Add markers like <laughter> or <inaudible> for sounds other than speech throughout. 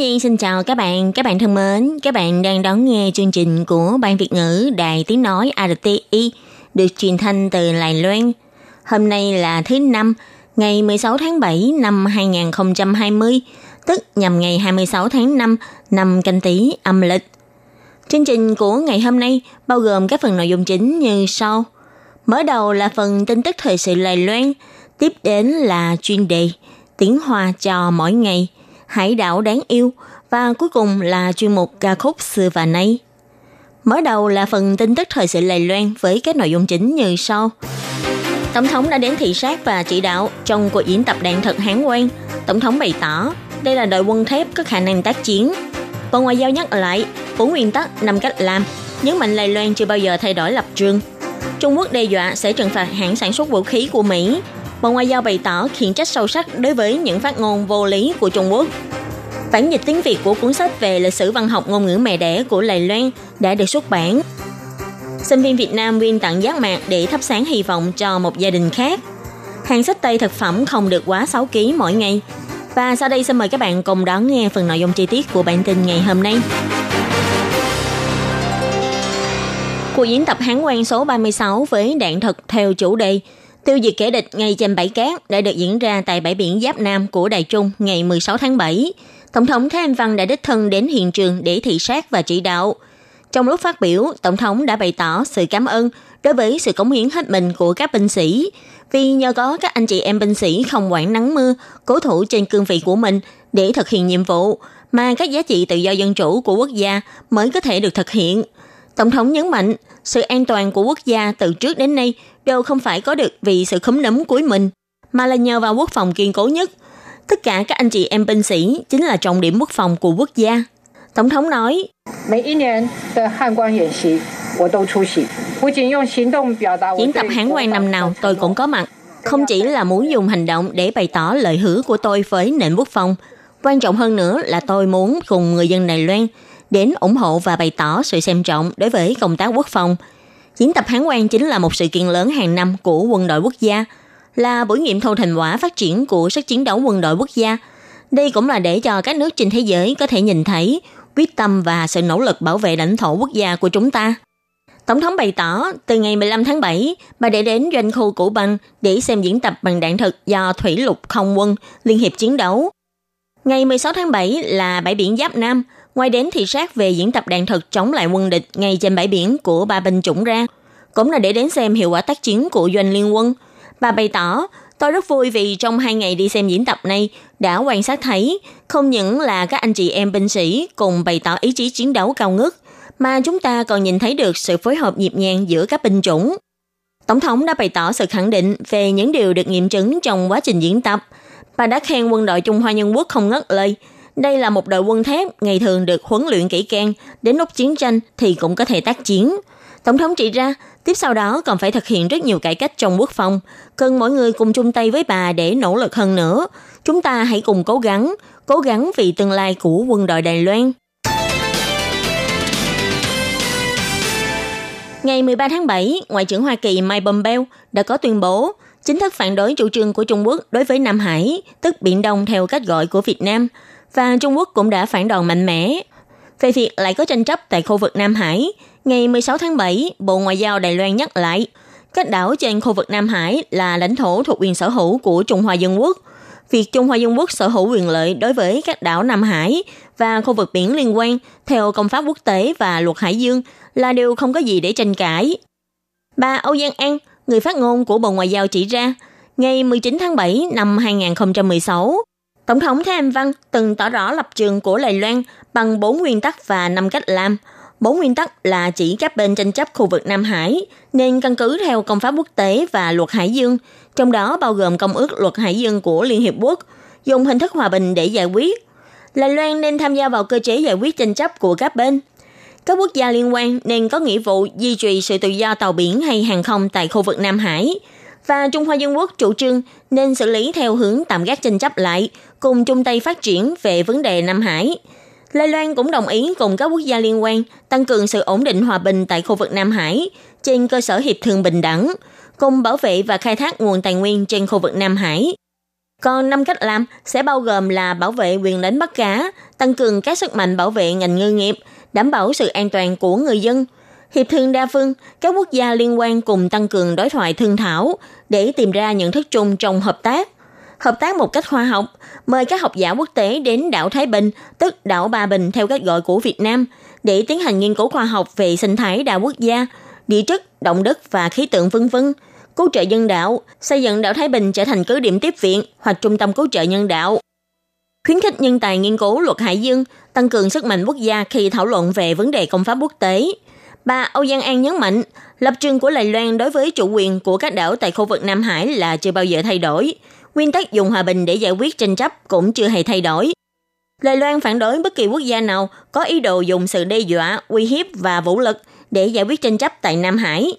Nhi xin chào các bạn, các bạn thân mến, các bạn đang đón nghe chương trình của Ban Việt ngữ Đài Tiếng Nói RTI được truyền thanh từ Lài Loan. Hôm nay là thứ năm, ngày 16 tháng 7 năm 2020, tức nhằm ngày 26 tháng 5 năm canh Tý âm lịch. Chương trình của ngày hôm nay bao gồm các phần nội dung chính như sau. Mở đầu là phần tin tức thời sự Lài Loan, tiếp đến là chuyên đề tiếng Hoa cho mỗi ngày, hải đảo đáng yêu và cuối cùng là chuyên mục ca khúc xưa và nay. Mở đầu là phần tin tức thời sự Lầy Loan với các nội dung chính như sau. Tổng thống đã đến thị sát và chỉ đạo trong cuộc diễn tập đạn thật Hán Quan. Tổng thống bày tỏ đây là đội quân thép có khả năng tác chiến. Bộ Ngoại giao nhắc lại bốn nguyên tắc năm cách làm, nhấn mạnh Lài Loan chưa bao giờ thay đổi lập trường. Trung Quốc đe dọa sẽ trừng phạt hãng sản xuất vũ khí của Mỹ. Bộ Ngoại giao bày tỏ khiển trách sâu sắc đối với những phát ngôn vô lý của Trung Quốc. Bản dịch tiếng Việt của cuốn sách về lịch sử văn học ngôn ngữ mẹ đẻ của Lài Loan đã được xuất bản. Sinh viên Việt Nam viên tặng giác mạc để thắp sáng hy vọng cho một gia đình khác. Hàng sách tây thực phẩm không được quá 6 kg mỗi ngày. Và sau đây xin mời các bạn cùng đón nghe phần nội dung chi tiết của bản tin ngày hôm nay. Cuộc diễn tập Hán quan số 36 với đạn thật theo chủ đề Tiêu diệt kẻ địch ngay trên bãi cát đã được diễn ra tại bãi biển Giáp Nam của Đài Trung ngày 16 tháng 7. Tổng thống Thái Anh Văn đã đích thân đến hiện trường để thị sát và chỉ đạo. Trong lúc phát biểu, Tổng thống đã bày tỏ sự cảm ơn đối với sự cống hiến hết mình của các binh sĩ, vì nhờ có các anh chị em binh sĩ không quản nắng mưa, cố thủ trên cương vị của mình để thực hiện nhiệm vụ, mà các giá trị tự do dân chủ của quốc gia mới có thể được thực hiện. Tổng thống nhấn mạnh, sự an toàn của quốc gia từ trước đến nay đều không phải có được vì sự khúm nấm cuối mình, mà là nhờ vào quốc phòng kiên cố nhất. Tất cả các anh chị em binh sĩ chính là trọng điểm quốc phòng của quốc gia. Tổng thống nói, Diễn tập hãng quan năm nào tôi cũng có mặt. Không chỉ là muốn dùng hành động để bày tỏ lời hứa của tôi với nền quốc phòng, quan trọng hơn nữa là tôi muốn cùng người dân Đài Loan – đến ủng hộ và bày tỏ sự xem trọng đối với công tác quốc phòng. Diễn tập Hán quan chính là một sự kiện lớn hàng năm của quân đội quốc gia, là buổi nghiệm thu thành quả phát triển của sức chiến đấu quân đội quốc gia. Đây cũng là để cho các nước trên thế giới có thể nhìn thấy quyết tâm và sự nỗ lực bảo vệ lãnh thổ quốc gia của chúng ta. Tổng thống bày tỏ, từ ngày 15 tháng 7, bà đã đến doanh khu Củ Băng để xem diễn tập bằng đạn thực do Thủy lục không quân Liên hiệp chiến đấu. Ngày 16 tháng 7 là bãi biển Giáp Nam, ngoài đến thị sát về diễn tập đạn thật chống lại quân địch ngay trên bãi biển của ba binh chủng ra, cũng là để đến xem hiệu quả tác chiến của doanh liên quân. Bà bày tỏ, tôi rất vui vì trong hai ngày đi xem diễn tập này đã quan sát thấy không những là các anh chị em binh sĩ cùng bày tỏ ý chí chiến đấu cao ngất, mà chúng ta còn nhìn thấy được sự phối hợp nhịp nhàng giữa các binh chủng. Tổng thống đã bày tỏ sự khẳng định về những điều được nghiệm chứng trong quá trình diễn tập. Bà đã khen quân đội Trung Hoa Nhân Quốc không ngất lời. Đây là một đội quân thép ngày thường được huấn luyện kỹ càng, đến lúc chiến tranh thì cũng có thể tác chiến. Tổng thống chỉ ra, tiếp sau đó còn phải thực hiện rất nhiều cải cách trong quốc phòng. Cần mọi người cùng chung tay với bà để nỗ lực hơn nữa. Chúng ta hãy cùng cố gắng, cố gắng vì tương lai của quân đội Đài Loan. Ngày 13 tháng 7, Ngoại trưởng Hoa Kỳ Mike Pompeo đã có tuyên bố chính thức phản đối chủ trương của Trung Quốc đối với Nam Hải, tức Biển Đông theo cách gọi của Việt Nam, và Trung Quốc cũng đã phản đòn mạnh mẽ. Về việc lại có tranh chấp tại khu vực Nam Hải, ngày 16 tháng 7, Bộ Ngoại giao Đài Loan nhắc lại, các đảo trên khu vực Nam Hải là lãnh thổ thuộc quyền sở hữu của Trung Hoa Dân Quốc. Việc Trung Hoa Dân Quốc sở hữu quyền lợi đối với các đảo Nam Hải và khu vực biển liên quan theo công pháp quốc tế và luật hải dương là điều không có gì để tranh cãi. Bà Âu Giang An, người phát ngôn của Bộ Ngoại giao chỉ ra, ngày 19 tháng 7 năm 2016, Tổng thống Thái Anh Văn từng tỏ rõ lập trường của Đài Loan bằng bốn nguyên tắc và năm cách làm. Bốn nguyên tắc là chỉ các bên tranh chấp khu vực Nam Hải, nên căn cứ theo công pháp quốc tế và luật hải dương, trong đó bao gồm công ước luật hải dương của Liên Hiệp Quốc, dùng hình thức hòa bình để giải quyết. Đài Loan nên tham gia vào cơ chế giải quyết tranh chấp của các bên. Các quốc gia liên quan nên có nghĩa vụ duy trì sự tự do tàu biển hay hàng không tại khu vực Nam Hải. Và Trung Hoa Dân Quốc chủ trương nên xử lý theo hướng tạm gác tranh chấp lại, cùng chung tay phát triển về vấn đề Nam Hải. Lê Loan cũng đồng ý cùng các quốc gia liên quan tăng cường sự ổn định hòa bình tại khu vực Nam Hải trên cơ sở hiệp thương bình đẳng, cùng bảo vệ và khai thác nguồn tài nguyên trên khu vực Nam Hải. Còn năm cách làm sẽ bao gồm là bảo vệ quyền đánh bắt cá, tăng cường các sức mạnh bảo vệ ngành ngư nghiệp, đảm bảo sự an toàn của người dân. Hiệp thương đa phương, các quốc gia liên quan cùng tăng cường đối thoại thương thảo để tìm ra nhận thức chung trong hợp tác. Hợp tác một cách khoa học, mời các học giả quốc tế đến đảo Thái Bình, tức đảo Ba Bình theo cách gọi của Việt Nam, để tiến hành nghiên cứu khoa học về sinh thái đa quốc gia, địa chất, động đất và khí tượng vân vân cứu trợ nhân đạo, xây dựng đảo Thái Bình trở thành cứ điểm tiếp viện hoặc trung tâm cứu trợ nhân đạo. Khuyến khích nhân tài nghiên cứu luật hải dương, tăng cường sức mạnh quốc gia khi thảo luận về vấn đề công pháp quốc tế. Bà Âu Giang An nhấn mạnh, lập trường của Đài Loan đối với chủ quyền của các đảo tại khu vực Nam Hải là chưa bao giờ thay đổi. Nguyên tắc dùng hòa bình để giải quyết tranh chấp cũng chưa hề thay đổi. Đài Loan phản đối bất kỳ quốc gia nào có ý đồ dùng sự đe dọa, uy hiếp và vũ lực để giải quyết tranh chấp tại Nam Hải.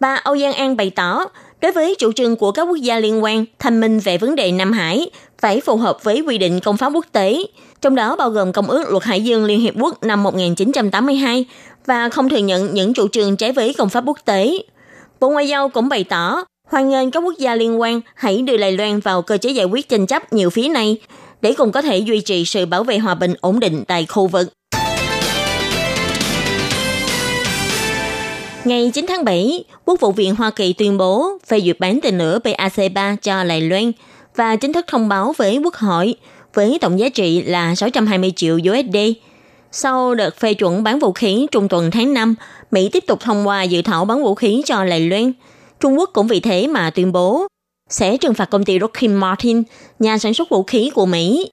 Bà Âu Giang An bày tỏ, đối với chủ trương của các quốc gia liên quan thành minh về vấn đề Nam Hải phải phù hợp với quy định công pháp quốc tế, trong đó bao gồm Công ước Luật Hải dương Liên Hiệp Quốc năm 1982 và không thừa nhận những chủ trương trái với công pháp quốc tế. Bộ Ngoại giao cũng bày tỏ hoan nghênh các quốc gia liên quan hãy đưa Đài Loan vào cơ chế giải quyết tranh chấp nhiều phía này để cùng có thể duy trì sự bảo vệ hòa bình ổn định tại khu vực. Ngày 9 tháng 7, Quốc vụ viện Hoa Kỳ tuyên bố phê duyệt bán tên lửa PAC-3 cho Đài Loan và chính thức thông báo với Quốc hội với tổng giá trị là 620 triệu USD. Sau đợt phê chuẩn bán vũ khí trung tuần tháng 5, Mỹ tiếp tục thông qua dự thảo bán vũ khí cho lầy Loan. Trung Quốc cũng vì thế mà tuyên bố sẽ trừng phạt công ty Lockheed Martin, nhà sản xuất vũ khí của Mỹ.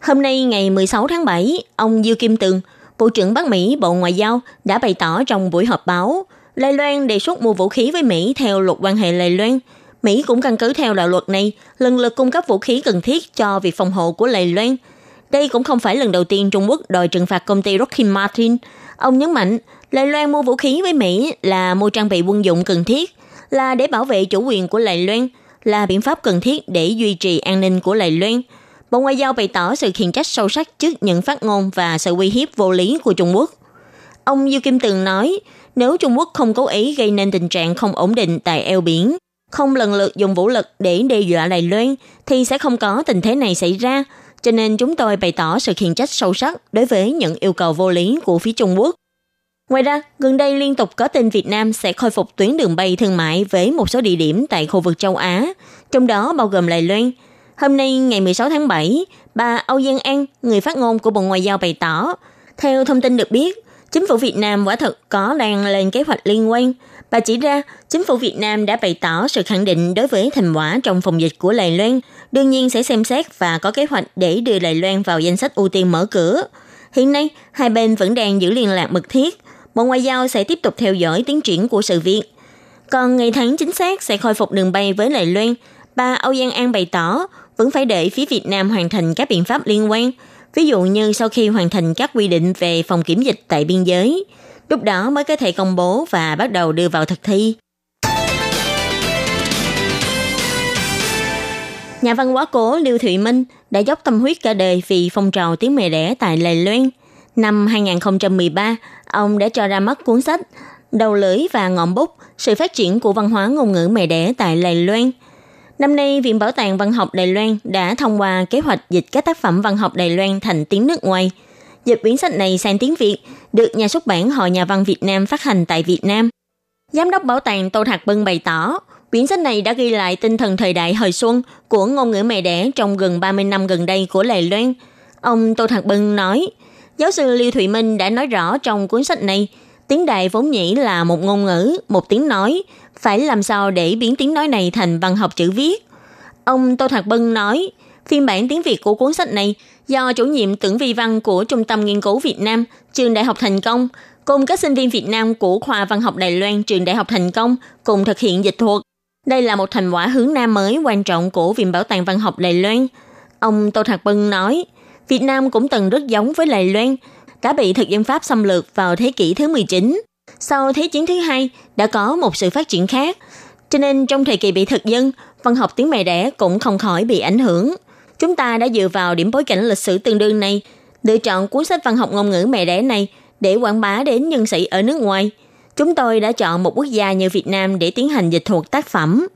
Hôm nay ngày 16 tháng 7, ông Dư Kim Tường, Bộ trưởng Bắc Mỹ Bộ Ngoại giao đã bày tỏ trong buổi họp báo, lầy Loan đề xuất mua vũ khí với Mỹ theo luật quan hệ lầy Loan. Mỹ cũng căn cứ theo đạo luật này, lần lượt cung cấp vũ khí cần thiết cho việc phòng hộ của lầy Loan. Đây cũng không phải lần đầu tiên Trung Quốc đòi trừng phạt công ty Lockheed Martin. Ông nhấn mạnh, Đài Loan mua vũ khí với Mỹ là mua trang bị quân dụng cần thiết, là để bảo vệ chủ quyền của Đài Loan, là biện pháp cần thiết để duy trì an ninh của Đài Loan – Bộ Ngoại giao bày tỏ sự khiển trách sâu sắc trước những phát ngôn và sự uy hiếp vô lý của Trung Quốc. Ông Du Kim Tường nói, nếu Trung Quốc không cố ý gây nên tình trạng không ổn định tại eo biển, không lần lượt dùng vũ lực để đe dọa Đài Loan, thì sẽ không có tình thế này xảy ra. Cho nên chúng tôi bày tỏ sự khiển trách sâu sắc đối với những yêu cầu vô lý của phía Trung Quốc. Ngoài ra, gần đây liên tục có tin Việt Nam sẽ khôi phục tuyến đường bay thương mại với một số địa điểm tại khu vực châu Á, trong đó bao gồm Lài Loan, Hôm nay ngày 16 tháng 7, bà Âu Giang An, người phát ngôn của Bộ Ngoại giao bày tỏ, theo thông tin được biết, chính phủ Việt Nam quả thực có đang lên kế hoạch liên quan. Bà chỉ ra, chính phủ Việt Nam đã bày tỏ sự khẳng định đối với thành quả trong phòng dịch của Lài Loan, đương nhiên sẽ xem xét và có kế hoạch để đưa Đài Loan vào danh sách ưu tiên mở cửa. Hiện nay, hai bên vẫn đang giữ liên lạc mật thiết. Bộ Ngoại giao sẽ tiếp tục theo dõi tiến triển của sự việc. Còn ngày tháng chính xác sẽ khôi phục đường bay với Đài Loan, bà Âu Giang An bày tỏ vẫn phải để phía Việt Nam hoàn thành các biện pháp liên quan, ví dụ như sau khi hoàn thành các quy định về phòng kiểm dịch tại biên giới, lúc đó mới có thể công bố và bắt đầu đưa vào thực thi. Nhà văn hóa cố Lưu Thụy Minh đã dốc tâm huyết cả đời vì phong trào tiếng mẹ đẻ tại Lài Loan. Năm 2013, ông đã cho ra mắt cuốn sách Đầu lưỡi và ngọn bút, sự phát triển của văn hóa ngôn ngữ mẹ đẻ tại Lài Loan – Năm nay, Viện Bảo tàng Văn học Đài Loan đã thông qua kế hoạch dịch các tác phẩm văn học Đài Loan thành tiếng nước ngoài. Dịch quyển sách này sang tiếng Việt được nhà xuất bản Hội Nhà văn Việt Nam phát hành tại Việt Nam. Giám đốc bảo tàng Tô Thạc Bân bày tỏ, quyển sách này đã ghi lại tinh thần thời đại hồi xuân của ngôn ngữ mẹ đẻ trong gần 30 năm gần đây của Đài Loan. Ông Tô Thạc Bân nói, giáo sư lưu Thụy Minh đã nói rõ trong cuốn sách này, tiếng Đài vốn nhĩ là một ngôn ngữ, một tiếng nói, phải làm sao để biến tiếng nói này thành văn học chữ viết. Ông Tô Thạc Bân nói, phiên bản tiếng Việt của cuốn sách này do chủ nhiệm tưởng vi văn của Trung tâm Nghiên cứu Việt Nam, Trường Đại học Thành Công, cùng các sinh viên Việt Nam của khoa văn học Đài Loan Trường Đại học Thành Công cùng thực hiện dịch thuật. Đây là một thành quả hướng nam mới quan trọng của Viện Bảo tàng Văn học Đài Loan. Ông Tô Thạc Bân nói, Việt Nam cũng từng rất giống với Đài Loan, đã bị thực dân Pháp xâm lược vào thế kỷ thứ 19. Sau Thế chiến thứ hai đã có một sự phát triển khác, cho nên trong thời kỳ bị thực dân, văn học tiếng mẹ đẻ cũng không khỏi bị ảnh hưởng. Chúng ta đã dựa vào điểm bối cảnh lịch sử tương đương này, lựa chọn cuốn sách văn học ngôn ngữ mẹ đẻ này để quảng bá đến nhân sĩ ở nước ngoài. Chúng tôi đã chọn một quốc gia như Việt Nam để tiến hành dịch thuật tác phẩm.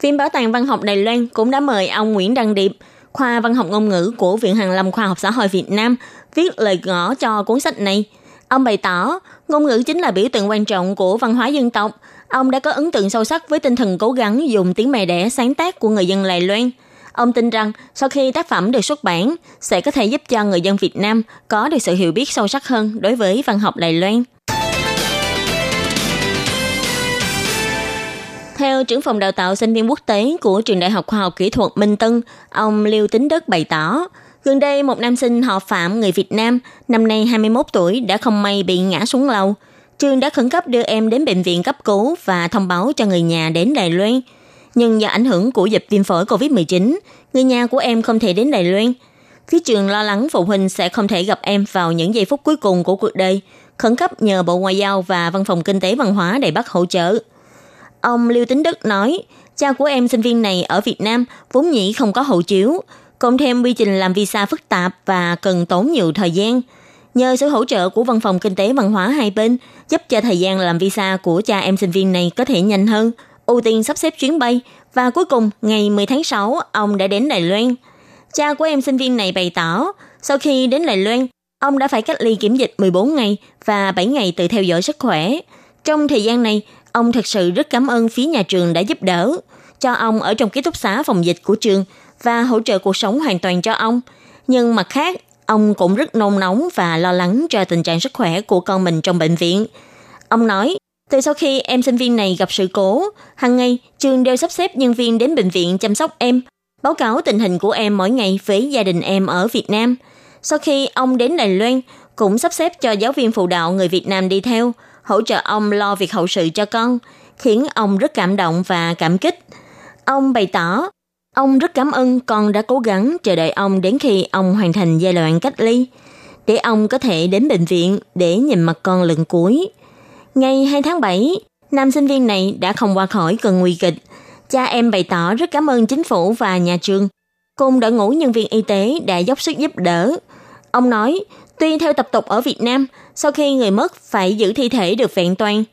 Phim Bảo tàng Văn học Đài Loan cũng đã mời ông Nguyễn Đăng Điệp, khoa văn học ngôn ngữ của Viện Hàn Lâm Khoa học Xã hội Việt Nam, viết lời ngõ cho cuốn sách này. Ông bày tỏ, ngôn ngữ chính là biểu tượng quan trọng của văn hóa dân tộc. Ông đã có ấn tượng sâu sắc với tinh thần cố gắng dùng tiếng mẹ đẻ sáng tác của người dân Đài Loan. Ông tin rằng sau khi tác phẩm được xuất bản, sẽ có thể giúp cho người dân Việt Nam có được sự hiểu biết sâu sắc hơn đối với văn học Đài Loan. Theo trưởng phòng đào tạo sinh viên quốc tế của Trường Đại học Khoa học Kỹ thuật Minh Tân, ông Liêu Tính Đức bày tỏ, gần đây một nam sinh họ Phạm người Việt Nam, năm nay 21 tuổi đã không may bị ngã xuống lầu. Trường đã khẩn cấp đưa em đến bệnh viện cấp cứu và thông báo cho người nhà đến Đài Loan. Nhưng do ảnh hưởng của dịch viêm phổi COVID-19, người nhà của em không thể đến Đài Loan. Phía trường lo lắng phụ huynh sẽ không thể gặp em vào những giây phút cuối cùng của cuộc đời, khẩn cấp nhờ Bộ Ngoại giao và Văn phòng Kinh tế Văn hóa Đài Bắc hỗ trợ. Ông Lưu Tính Đức nói, cha của em sinh viên này ở Việt Nam vốn nhĩ không có hộ chiếu, cộng thêm quy trình làm visa phức tạp và cần tốn nhiều thời gian. Nhờ sự hỗ trợ của Văn phòng Kinh tế Văn hóa hai bên, giúp cho thời gian làm visa của cha em sinh viên này có thể nhanh hơn, ưu tiên sắp xếp chuyến bay và cuối cùng ngày 10 tháng 6 ông đã đến Đài Loan. Cha của em sinh viên này bày tỏ, sau khi đến Đài Loan, ông đã phải cách ly kiểm dịch 14 ngày và 7 ngày tự theo dõi sức khỏe. Trong thời gian này, ông thật sự rất cảm ơn phía nhà trường đã giúp đỡ, cho ông ở trong ký túc xá phòng dịch của trường và hỗ trợ cuộc sống hoàn toàn cho ông. Nhưng mặt khác, ông cũng rất nôn nóng và lo lắng cho tình trạng sức khỏe của con mình trong bệnh viện. Ông nói, từ sau khi em sinh viên này gặp sự cố, hàng ngày trường đều sắp xếp nhân viên đến bệnh viện chăm sóc em, báo cáo tình hình của em mỗi ngày với gia đình em ở Việt Nam. Sau khi ông đến Đài Loan, cũng sắp xếp cho giáo viên phụ đạo người Việt Nam đi theo, hỗ trợ ông lo việc hậu sự cho con, khiến ông rất cảm động và cảm kích. Ông bày tỏ, ông rất cảm ơn con đã cố gắng chờ đợi ông đến khi ông hoàn thành giai đoạn cách ly, để ông có thể đến bệnh viện để nhìn mặt con lần cuối. Ngày 2 tháng 7, nam sinh viên này đã không qua khỏi cơn nguy kịch. Cha em bày tỏ rất cảm ơn chính phủ và nhà trường, cùng đội ngũ nhân viên y tế đã dốc sức giúp đỡ. Ông nói, tuy theo tập tục ở Việt Nam, sau khi người mất phải giữ thi thể được vẹn toàn,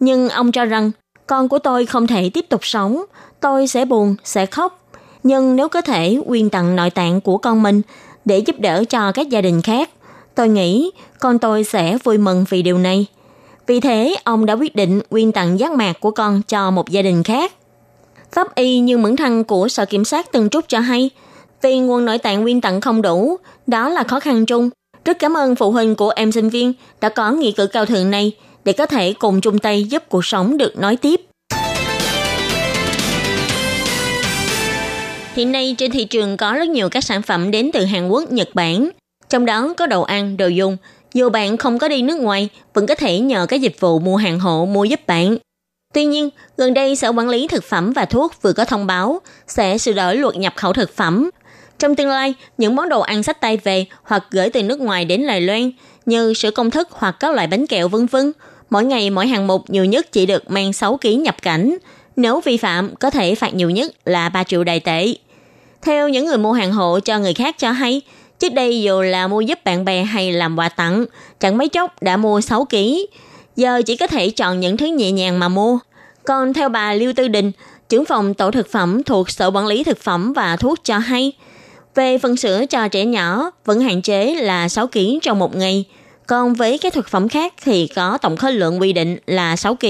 nhưng ông cho rằng con của tôi không thể tiếp tục sống, tôi sẽ buồn, sẽ khóc. Nhưng nếu có thể quyên tặng nội tạng của con mình để giúp đỡ cho các gia đình khác, tôi nghĩ con tôi sẽ vui mừng vì điều này. Vì thế, ông đã quyết định quyên tặng giác mạc của con cho một gia đình khác. Pháp y như Mẫn Thăng của Sở Kiểm soát Tân Trúc cho hay, vì nguồn nội tạng quyên tặng không đủ, đó là khó khăn chung. Rất cảm ơn phụ huynh của em sinh viên đã có nghị cử cao thượng này để có thể cùng chung tay giúp cuộc sống được nói tiếp. Hiện nay trên thị trường có rất nhiều các sản phẩm đến từ Hàn Quốc, Nhật Bản. Trong đó có đồ ăn, đồ dùng. Dù bạn không có đi nước ngoài, vẫn có thể nhờ các dịch vụ mua hàng hộ mua giúp bạn. Tuy nhiên, gần đây Sở Quản lý Thực phẩm và Thuốc vừa có thông báo sẽ sửa đổi luật nhập khẩu thực phẩm. Trong tương lai, những món đồ ăn sách tay về hoặc gửi từ nước ngoài đến Đài Loan như sữa công thức hoặc các loại bánh kẹo vân vân, mỗi ngày mỗi hàng mục nhiều nhất chỉ được mang 6 kg nhập cảnh. Nếu vi phạm, có thể phạt nhiều nhất là 3 triệu đài tệ. Theo những người mua hàng hộ cho người khác cho hay, trước đây dù là mua giúp bạn bè hay làm quà tặng, chẳng mấy chốc đã mua 6 kg. Giờ chỉ có thể chọn những thứ nhẹ nhàng mà mua. Còn theo bà Lưu Tư Đình, trưởng phòng tổ thực phẩm thuộc Sở Quản lý Thực phẩm và Thuốc cho hay, về phần sữa cho trẻ nhỏ vẫn hạn chế là 6 kg trong một ngày, còn với các thực phẩm khác thì có tổng khối lượng quy định là 6 kg.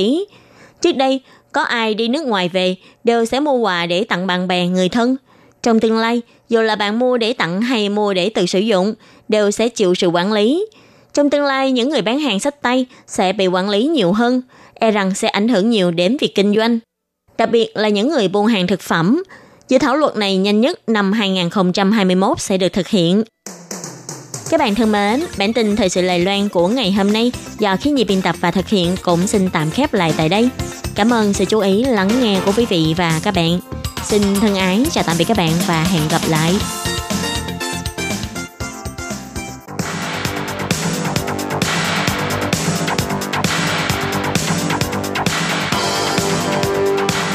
Trước đây, có ai đi nước ngoài về đều sẽ mua quà để tặng bạn bè, người thân. Trong tương lai, dù là bạn mua để tặng hay mua để tự sử dụng, đều sẽ chịu sự quản lý. Trong tương lai, những người bán hàng sách tay sẽ bị quản lý nhiều hơn, e rằng sẽ ảnh hưởng nhiều đến việc kinh doanh. Đặc biệt là những người buôn hàng thực phẩm. Dự thảo luật này nhanh nhất năm 2021 sẽ được thực hiện. Các bạn thân mến, bản tin thời sự Lài Loan của ngày hôm nay do khí nhị biên tập và thực hiện cũng xin tạm khép lại tại đây. Cảm ơn sự chú ý lắng nghe của quý vị và các bạn. Xin thân ái chào tạm biệt các bạn và hẹn gặp lại.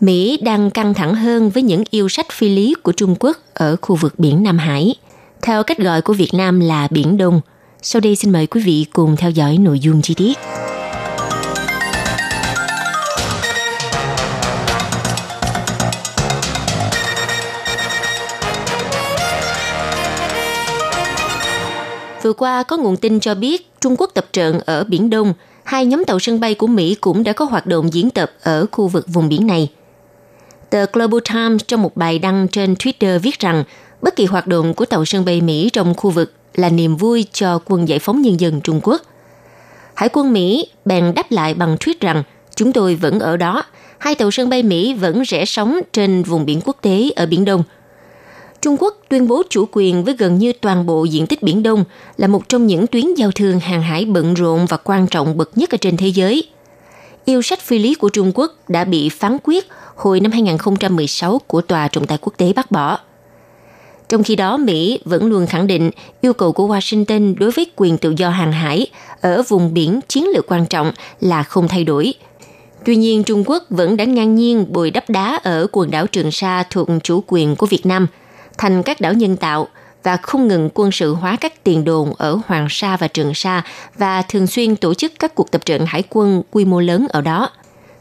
Mỹ đang căng thẳng hơn với những yêu sách phi lý của Trung Quốc ở khu vực biển Nam Hải. Theo cách gọi của Việt Nam là Biển Đông. Sau đây xin mời quý vị cùng theo dõi nội dung chi tiết. Vừa qua có nguồn tin cho biết Trung Quốc tập trận ở Biển Đông, hai nhóm tàu sân bay của Mỹ cũng đã có hoạt động diễn tập ở khu vực vùng biển này. Tờ Global Times trong một bài đăng trên Twitter viết rằng bất kỳ hoạt động của tàu sân bay Mỹ trong khu vực là niềm vui cho quân giải phóng nhân dân Trung Quốc. Hải quân Mỹ bèn đáp lại bằng tweet rằng chúng tôi vẫn ở đó, hai tàu sân bay Mỹ vẫn rẽ sóng trên vùng biển quốc tế ở Biển Đông – Trung Quốc tuyên bố chủ quyền với gần như toàn bộ diện tích Biển Đông là một trong những tuyến giao thương hàng hải bận rộn và quan trọng bậc nhất ở trên thế giới. Yêu sách phi lý của Trung Quốc đã bị phán quyết hồi năm 2016 của Tòa trọng tài quốc tế bác bỏ. Trong khi đó, Mỹ vẫn luôn khẳng định yêu cầu của Washington đối với quyền tự do hàng hải ở vùng biển chiến lược quan trọng là không thay đổi. Tuy nhiên, Trung Quốc vẫn đã ngang nhiên bồi đắp đá ở quần đảo Trường Sa thuộc chủ quyền của Việt Nam – thành các đảo nhân tạo và không ngừng quân sự hóa các tiền đồn ở Hoàng Sa và Trường Sa và thường xuyên tổ chức các cuộc tập trận hải quân quy mô lớn ở đó.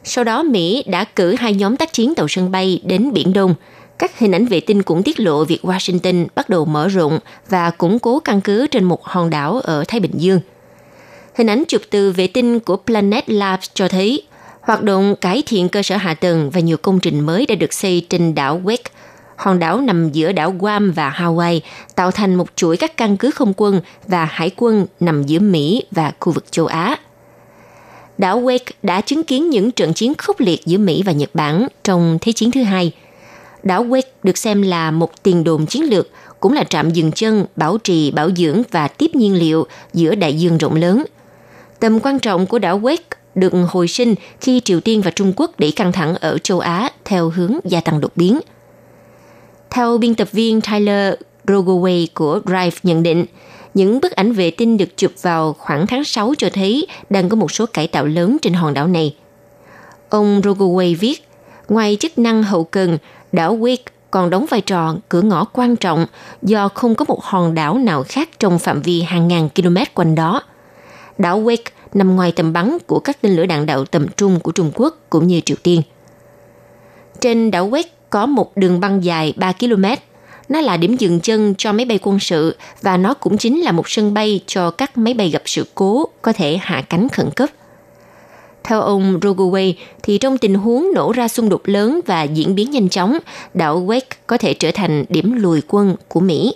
Sau đó, Mỹ đã cử hai nhóm tác chiến tàu sân bay đến Biển Đông. Các hình ảnh vệ tinh cũng tiết lộ việc Washington bắt đầu mở rộng và củng cố căn cứ trên một hòn đảo ở Thái Bình Dương. Hình ảnh chụp từ vệ tinh của Planet Labs cho thấy hoạt động cải thiện cơ sở hạ tầng và nhiều công trình mới đã được xây trên đảo Wake hòn đảo nằm giữa đảo Guam và Hawaii, tạo thành một chuỗi các căn cứ không quân và hải quân nằm giữa Mỹ và khu vực châu Á. Đảo Wake đã chứng kiến những trận chiến khốc liệt giữa Mỹ và Nhật Bản trong Thế chiến thứ hai. Đảo Wake được xem là một tiền đồn chiến lược, cũng là trạm dừng chân, bảo trì, bảo dưỡng và tiếp nhiên liệu giữa đại dương rộng lớn. Tầm quan trọng của đảo Wake được hồi sinh khi Triều Tiên và Trung Quốc đẩy căng thẳng ở châu Á theo hướng gia tăng đột biến – theo biên tập viên Tyler Rogoway của Drive nhận định, những bức ảnh vệ tinh được chụp vào khoảng tháng 6 cho thấy đang có một số cải tạo lớn trên hòn đảo này. Ông Rogoway viết, ngoài chức năng hậu cần, đảo Wake còn đóng vai trò cửa ngõ quan trọng do không có một hòn đảo nào khác trong phạm vi hàng ngàn km quanh đó. Đảo Wake nằm ngoài tầm bắn của các tên lửa đạn đạo tầm trung của Trung Quốc cũng như Triều Tiên. Trên đảo Wake có một đường băng dài 3 km. Nó là điểm dừng chân cho máy bay quân sự và nó cũng chính là một sân bay cho các máy bay gặp sự cố có thể hạ cánh khẩn cấp. Theo ông Rogoway, thì trong tình huống nổ ra xung đột lớn và diễn biến nhanh chóng, đảo Wake có thể trở thành điểm lùi quân của Mỹ.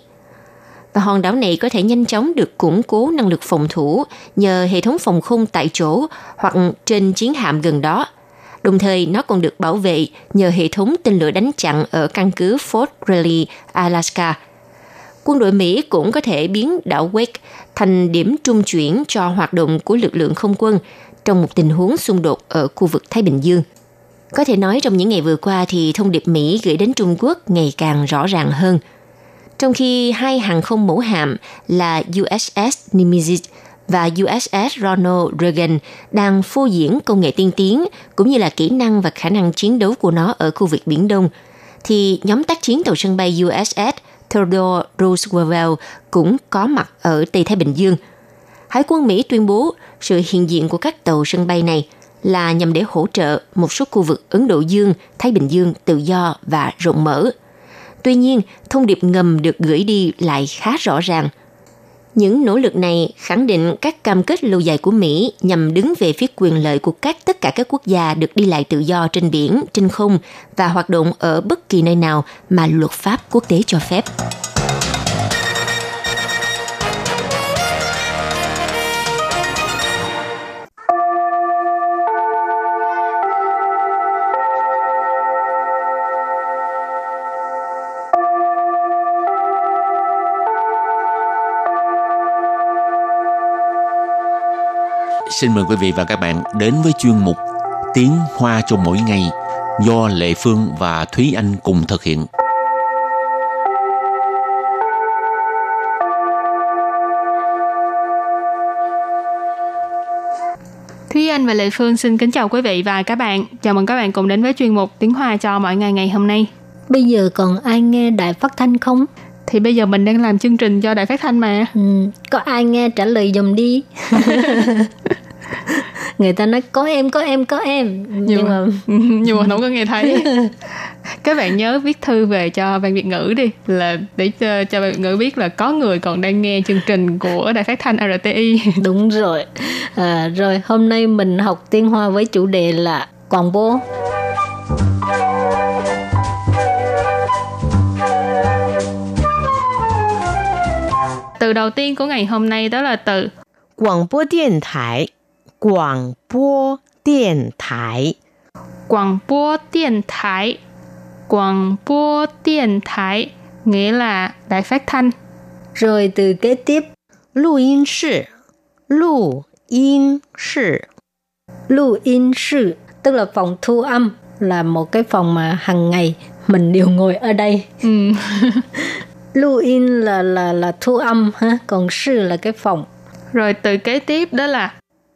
Và hòn đảo này có thể nhanh chóng được củng cố năng lực phòng thủ nhờ hệ thống phòng không tại chỗ hoặc trên chiến hạm gần đó – Đồng thời, nó còn được bảo vệ nhờ hệ thống tên lửa đánh chặn ở căn cứ Fort Greely, Alaska. Quân đội Mỹ cũng có thể biến đảo Wake thành điểm trung chuyển cho hoạt động của lực lượng không quân trong một tình huống xung đột ở khu vực Thái Bình Dương. Có thể nói trong những ngày vừa qua thì thông điệp Mỹ gửi đến Trung Quốc ngày càng rõ ràng hơn. Trong khi hai hàng không mẫu hạm là USS Nimitz và USS Ronald Reagan đang phô diễn công nghệ tiên tiến cũng như là kỹ năng và khả năng chiến đấu của nó ở khu vực Biển Đông, thì nhóm tác chiến tàu sân bay USS Theodore Roosevelt cũng có mặt ở Tây Thái Bình Dương. Hải quân Mỹ tuyên bố sự hiện diện của các tàu sân bay này là nhằm để hỗ trợ một số khu vực Ấn Độ Dương, Thái Bình Dương tự do và rộng mở. Tuy nhiên, thông điệp ngầm được gửi đi lại khá rõ ràng – những nỗ lực này khẳng định các cam kết lâu dài của Mỹ nhằm đứng về phía quyền lợi của các tất cả các quốc gia được đi lại tự do trên biển, trên không và hoạt động ở bất kỳ nơi nào mà luật pháp quốc tế cho phép. Xin mời quý vị và các bạn đến với chuyên mục Tiếng Hoa cho mỗi ngày do Lệ Phương và Thúy Anh cùng thực hiện. Thúy Anh và Lệ Phương xin kính chào quý vị và các bạn. Chào mừng các bạn cùng đến với chuyên mục Tiếng Hoa cho mọi ngày ngày hôm nay. Bây giờ còn ai nghe đài phát thanh không? Thì bây giờ mình đang làm chương trình cho đài phát thanh mà. Ừ, có ai nghe trả lời dùm đi. <laughs> Người ta nói có em, có em, có em. Nhưng, Nhưng mà... <laughs> Nhưng mà không có nghe thấy. <laughs> các bạn nhớ viết thư về cho ban Việt ngữ đi là để cho, cho ban Việt ngữ biết là có người còn đang nghe chương trình của đài phát thanh RTI. <laughs> Đúng rồi. À, rồi hôm nay mình học tiếng Hoa với chủ đề là quảng bố. Từ đầu tiên của ngày hôm nay đó là từ 广播电台，广播电台， Quảng bố điện thái. Quảng bố điện thái nghĩa là đài phát thanh. Rồi từ kế tiếp 录音室，录音室， lưu in sư tức là phòng thu âm là một cái phòng mà hàng ngày mình đều ngồi ở đây. Ừ. <laughs> Lưu in là là là thu âm ha, còn sư là cái phòng. Rồi từ kế tiếp đó là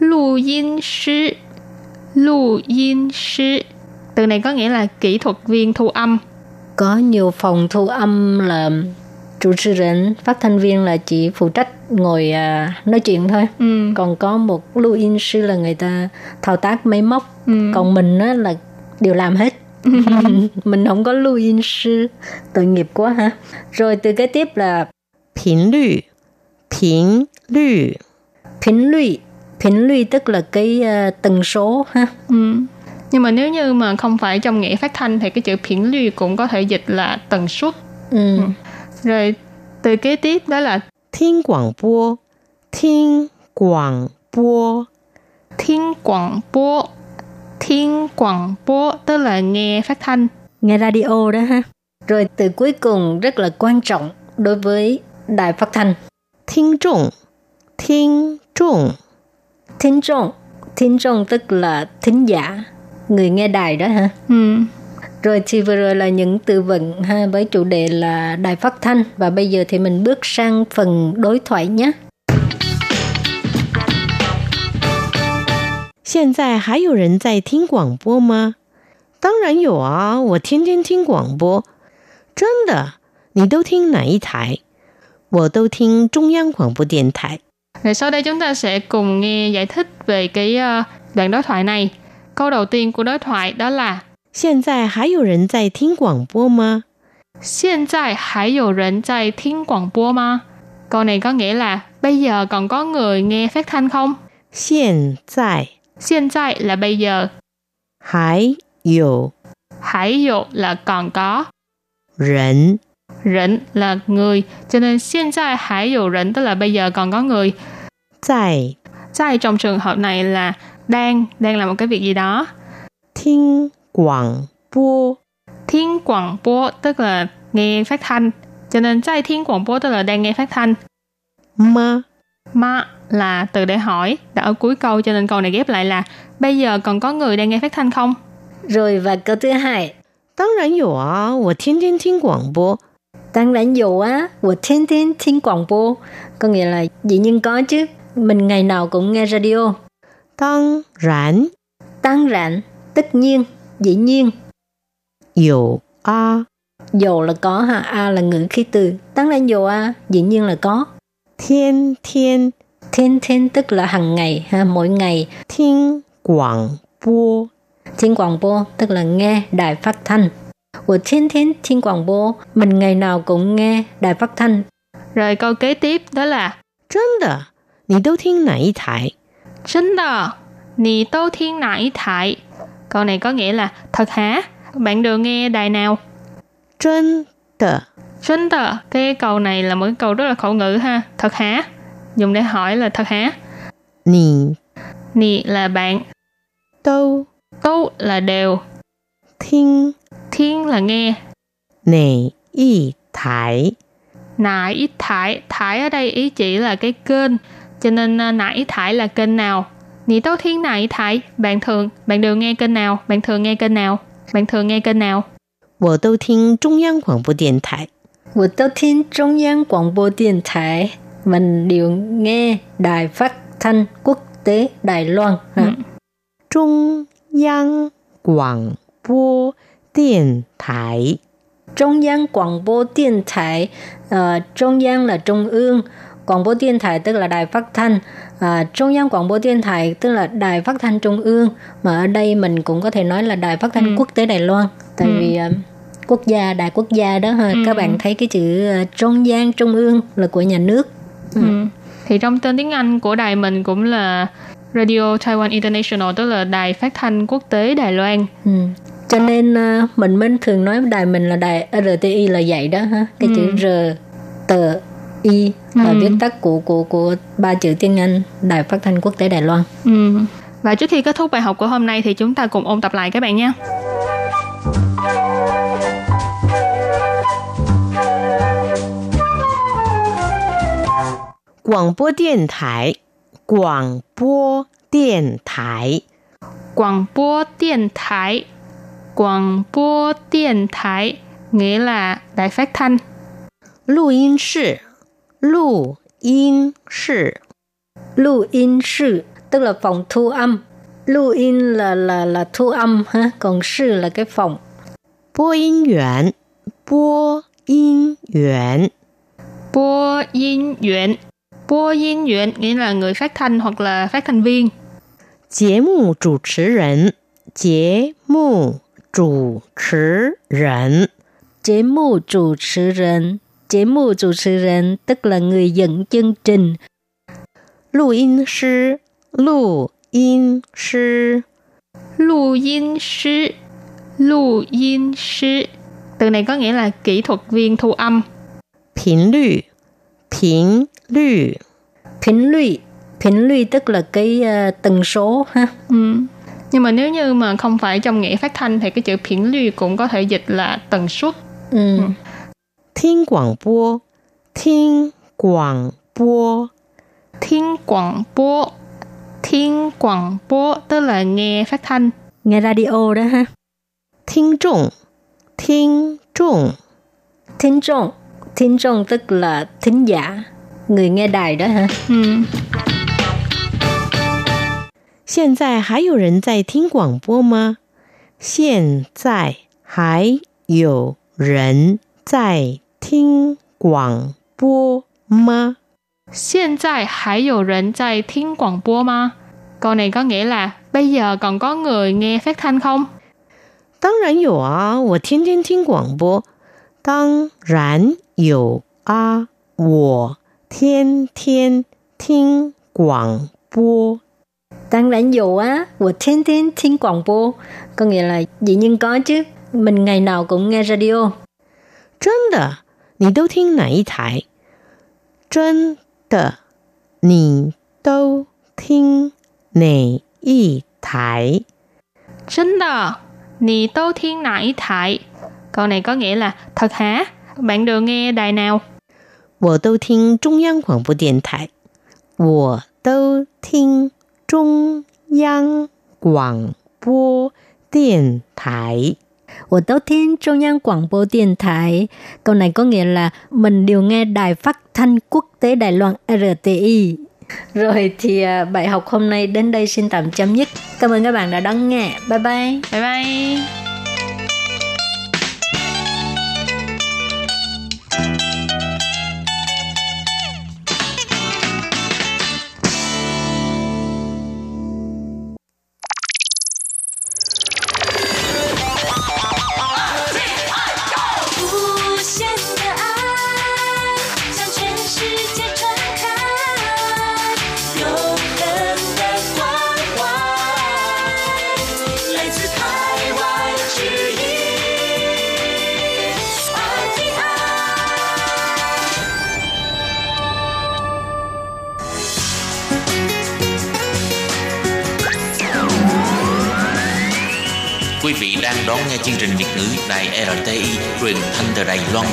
Lưu Yin Sư. Lưu Yin Sư. Từ này có nghĩa là kỹ thuật viên thu âm. Có nhiều phòng thu âm là chủ持人, phát thanh viên là chỉ phụ trách ngồi à, nói chuyện thôi. Ừ. Còn có một lưu in sư là người ta thao tác máy móc. Ừ. Còn mình á là đều làm hết. <laughs> mình không có lưu in sư. Tội nghiệp quá ha. Rồi từ kế tiếp là 频率，频率， Phính lụy. 频率 tức là cái uh, tần số ha. Ừ. Nhưng mà nếu như mà không phải trong nghĩa phát thanh thì cái chữ phiển lưu cũng có thể dịch là tần suất. Ừ. ừ. Rồi từ kế tiếp đó là thiên quảng bố. Thiên quảng bố. Thiên quảng bố. Thiên quảng bố tức là nghe phát thanh. Nghe radio đó ha. Rồi từ cuối cùng rất là quan trọng đối với đài phát thanh. Thiên trọng. Thiên trọng. Thính trọng. Thính trọng tức là thính giả, người nghe đài đó ha. Ừ. Rồi thì vừa rồi là những từ vựng ha với chủ đề là đài phát thanh và bây giờ thì mình bước sang phần đối thoại nhé. 现在还有人在听广播吗？当然有啊，我天天听广播。真的？你都听哪一台？我都听中央广播电台。 Rồi sau đây chúng ta sẽ cùng nghe giải thích về cái ờ, đoạn đối thoại này. Câu đầu tiên của đối thoại đó là 现在还有人在听广播吗？现在还有人在听广播吗? Câu này có nghĩa là bây giờ còn có người nghe phát thanh không? 现在 Hiện tại là bây giờ, 还有 hải dụ là còn có, 人 rỉnh là người, cho nên hiện tại hải dụ rỉnh tức là bây giờ còn có người. 在 Tại trong trường hợp này là đang, đang làm một cái việc gì đó. 听广播， Thiên quảng bố tức là nghe phát thanh, cho nên tại thiên quảng bố tức là đang nghe phát thanh. 吗？ Ma là từ để hỏi, đã ở cuối câu cho nên câu này ghép lại là bây giờ còn có người đang nghe phát thanh không? Rồi và câu thứ hai, 当然有啊，我天天听广播。 Tăng lãnh dụ á, của thiên thiên thiên quảng bố, có nghĩa là dĩ nhiên có chứ, mình ngày nào cũng nghe radio. Tăng rãn Tăng rãn, tất nhiên, dĩ nhiên. Dụ a Dụ là có ha, a là ngữ khí từ. Tăng lãnh dụ a, dĩ nhiên là có. Thiên thiên Thiên thiên tức là hàng ngày ha, mỗi ngày. Thiên quảng bố Thiên quảng bố tức là nghe đài phát thanh. Của thiên thiên thiên quảng bố, mình ngày nào cũng nghe đài phát thanh. Rồi câu kế tiếp đó là 真的？你都听哪一台？ Chân đờ, nì tô thiên nải thải. Câu này có nghĩa là thật hả? Bạn đều nghe đài nào? Chân đờ. Chân đờ, cái câu này là một cái câu rất là khẩu ngữ ha. Thật hả? Dùng để hỏi là thật hả? Nì Nì là bạn, đâu tô là đều, thiên thiên là nghe, nể y thái. nải ít thải, thải ở đây ý chỉ là cái kênh, cho nên à, nải thải là kênh nào. Nì tấu thiên nải thải, bạn thường, bạn đều nghe kênh nào, bạn thường nghe kênh nào, bạn thường nghe kênh nào. 我都听中央广播电台。我都听中央广播电台，mình đều nghe đài phát thanh quốc tế Đài Loan. Ha. 中央广播 电台。 Trung央quảng bố điện台, ờ, Trung央là trung ương, quảng bố điện台tức là đài phát thanh, à, Trung央quảng bố điện台tức là đài phát thanh trung ương, mà ở đây mình cũng có thể nói là đài phát thanh quốc tế Đài Loan, tại vì ờ, quốc gia, đài quốc gia đó ha, các bạn thấy cái chữ ờ, Trung央trung ương là của nhà nước. Ừ. Thì trong tên tiếng Anh của đài mình cũng là Radio Taiwan International, tức là đài phát thanh quốc tế Đài Loan. Ừ. cho nên ờ, mình mình thường nói đài mình là đài RTI là vậy đó ha cái ừ. chữ R T I là ừ. viết tắt của của của ba chữ tiếng Anh đài phát thanh quốc tế Đài Loan ừ. và trước khi kết thúc bài học của hôm nay thì chúng ta cùng ôn tập lại các bạn nhé Quảng bố điện thái Quảng bố điện thái Quảng bố điện thái Quảng bố điện thái nghĩa là đài phát thanh. 录音室，录音室， Lưu in sư tức là phòng thu âm. Lưu in là là là thu âm ha, còn sư là cái phòng. 播音员，播音员， Bố yên viện Bố yên viện nghĩa là người phát thanh hoặc là phát thanh viên. 节目主持人，节目 主持人， Chế mù chủ持人 Chế mù chủ持人 tức là người dẫn chương trình. 录音师，录音师， Lưu yên sư Lưu yên sư Từ này có nghĩa là kỹ thuật viên thu âm. 频率，频率， Phính lụy Phính lụy tức là cái ờ, tần số ha. Ừ. nhưng mà nếu như mà không phải trong nghĩa phát thanh thì cái chữ phiển lưu cũng có thể dịch là tần suất. Ừ. ừ. thiên quảng bố. Thiên quảng bố. Thiên quảng bố. Thiên quảng bố tức là nghe phát thanh. Nghe radio đó ha. Thiên trọng thiên trọng thiên trọng thính trong tức là thính giả. Người nghe đài đó ha. Ừ. 现在还有人在听广播吗？现在还有人在听广播吗？ Hiện tại 还有人在听广播吗? Câu này có nghĩa là bây giờ còn có người nghe phát thanh không? 当然有啊，我天天听广播。当然有啊，我天天听广播。 Tăng lãnh dụ á, của thiên thiên thiên quảng bố. Có nghĩa là dĩ nhiên có chứ. Mình ngày nào cũng nghe radio. 真的，你都听哪一台？真的，你都听哪一台？ Chính đờ, nì tô thiên nải thải. Câu này có nghĩa là thật hả? Bạn đều nghe đài nào? 我都听中央广播电台。我都听 中央广播电台。 Của Tấu Thiên Trung央Quảng bố Điện Thái. Câu này có nghĩa là mình đều nghe đài phát thanh quốc tế Đài Loan RTI. Rồi thì à, bài học hôm nay đến đây xin tạm chấm dứt. Cảm ơn các bạn đã đón nghe. Bye bye. Bye bye! Chương trình Việt ngữ Đài RTI truyền thanh từ Đài Loan.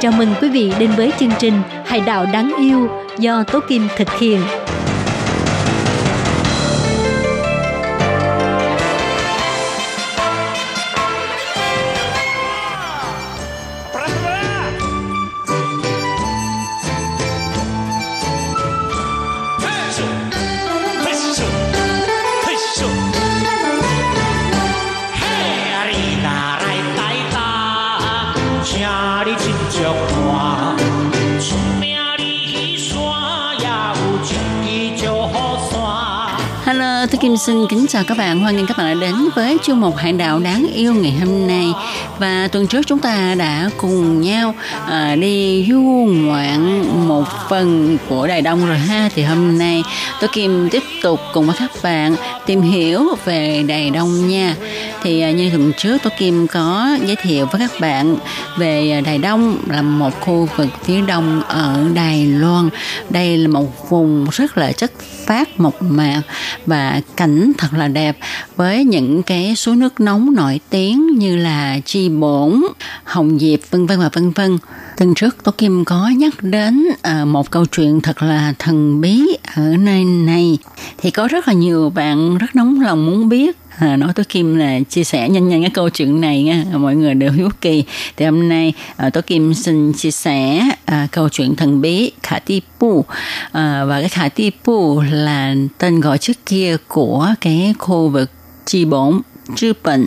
Chào mừng quý vị đến với chương trình Hải đảo đáng yêu do Tố Kim thực hiện. Xin kính chào các bạn. Hoan nghênh các bạn đã đến với chương mục Hải đạo đáng yêu ngày hôm nay. Và tuần trước chúng ta đã cùng nhau à, đi du ngoạn một phần của Đài Đông rồi ha. Thì hôm nay tôi Kim tiếp tục cùng với các bạn tìm hiểu về Đài Đông nha. Thì à, như tuần trước tôi Kim có giới thiệu với các bạn về à, Đài Đông là một khu vực phía đông ở Đài Loan. Đây là một vùng rất là chất phát mộc mạc và cảnh thật là đẹp với những cái suối nước nóng nổi tiếng như là chi bổn, hồng diệp vân vân và vân vân. Tuần trước tôi Kim có nhắc đến à, một câu chuyện thật là thần bí ở nơi này. Thì có rất là nhiều bạn rất nóng lòng muốn biết à, nói Tố Kim là chia sẻ nhanh nhanh cái câu chuyện này nha. Mọi người đều hiếu kỳ. Thì hôm nay à, Tố Kim xin chia sẻ à, câu chuyện thần bí Khả Ti Pu. À, và cái Khả Ti Pu là tên gọi trước kia của cái khu vực chi bổn Chư bệnh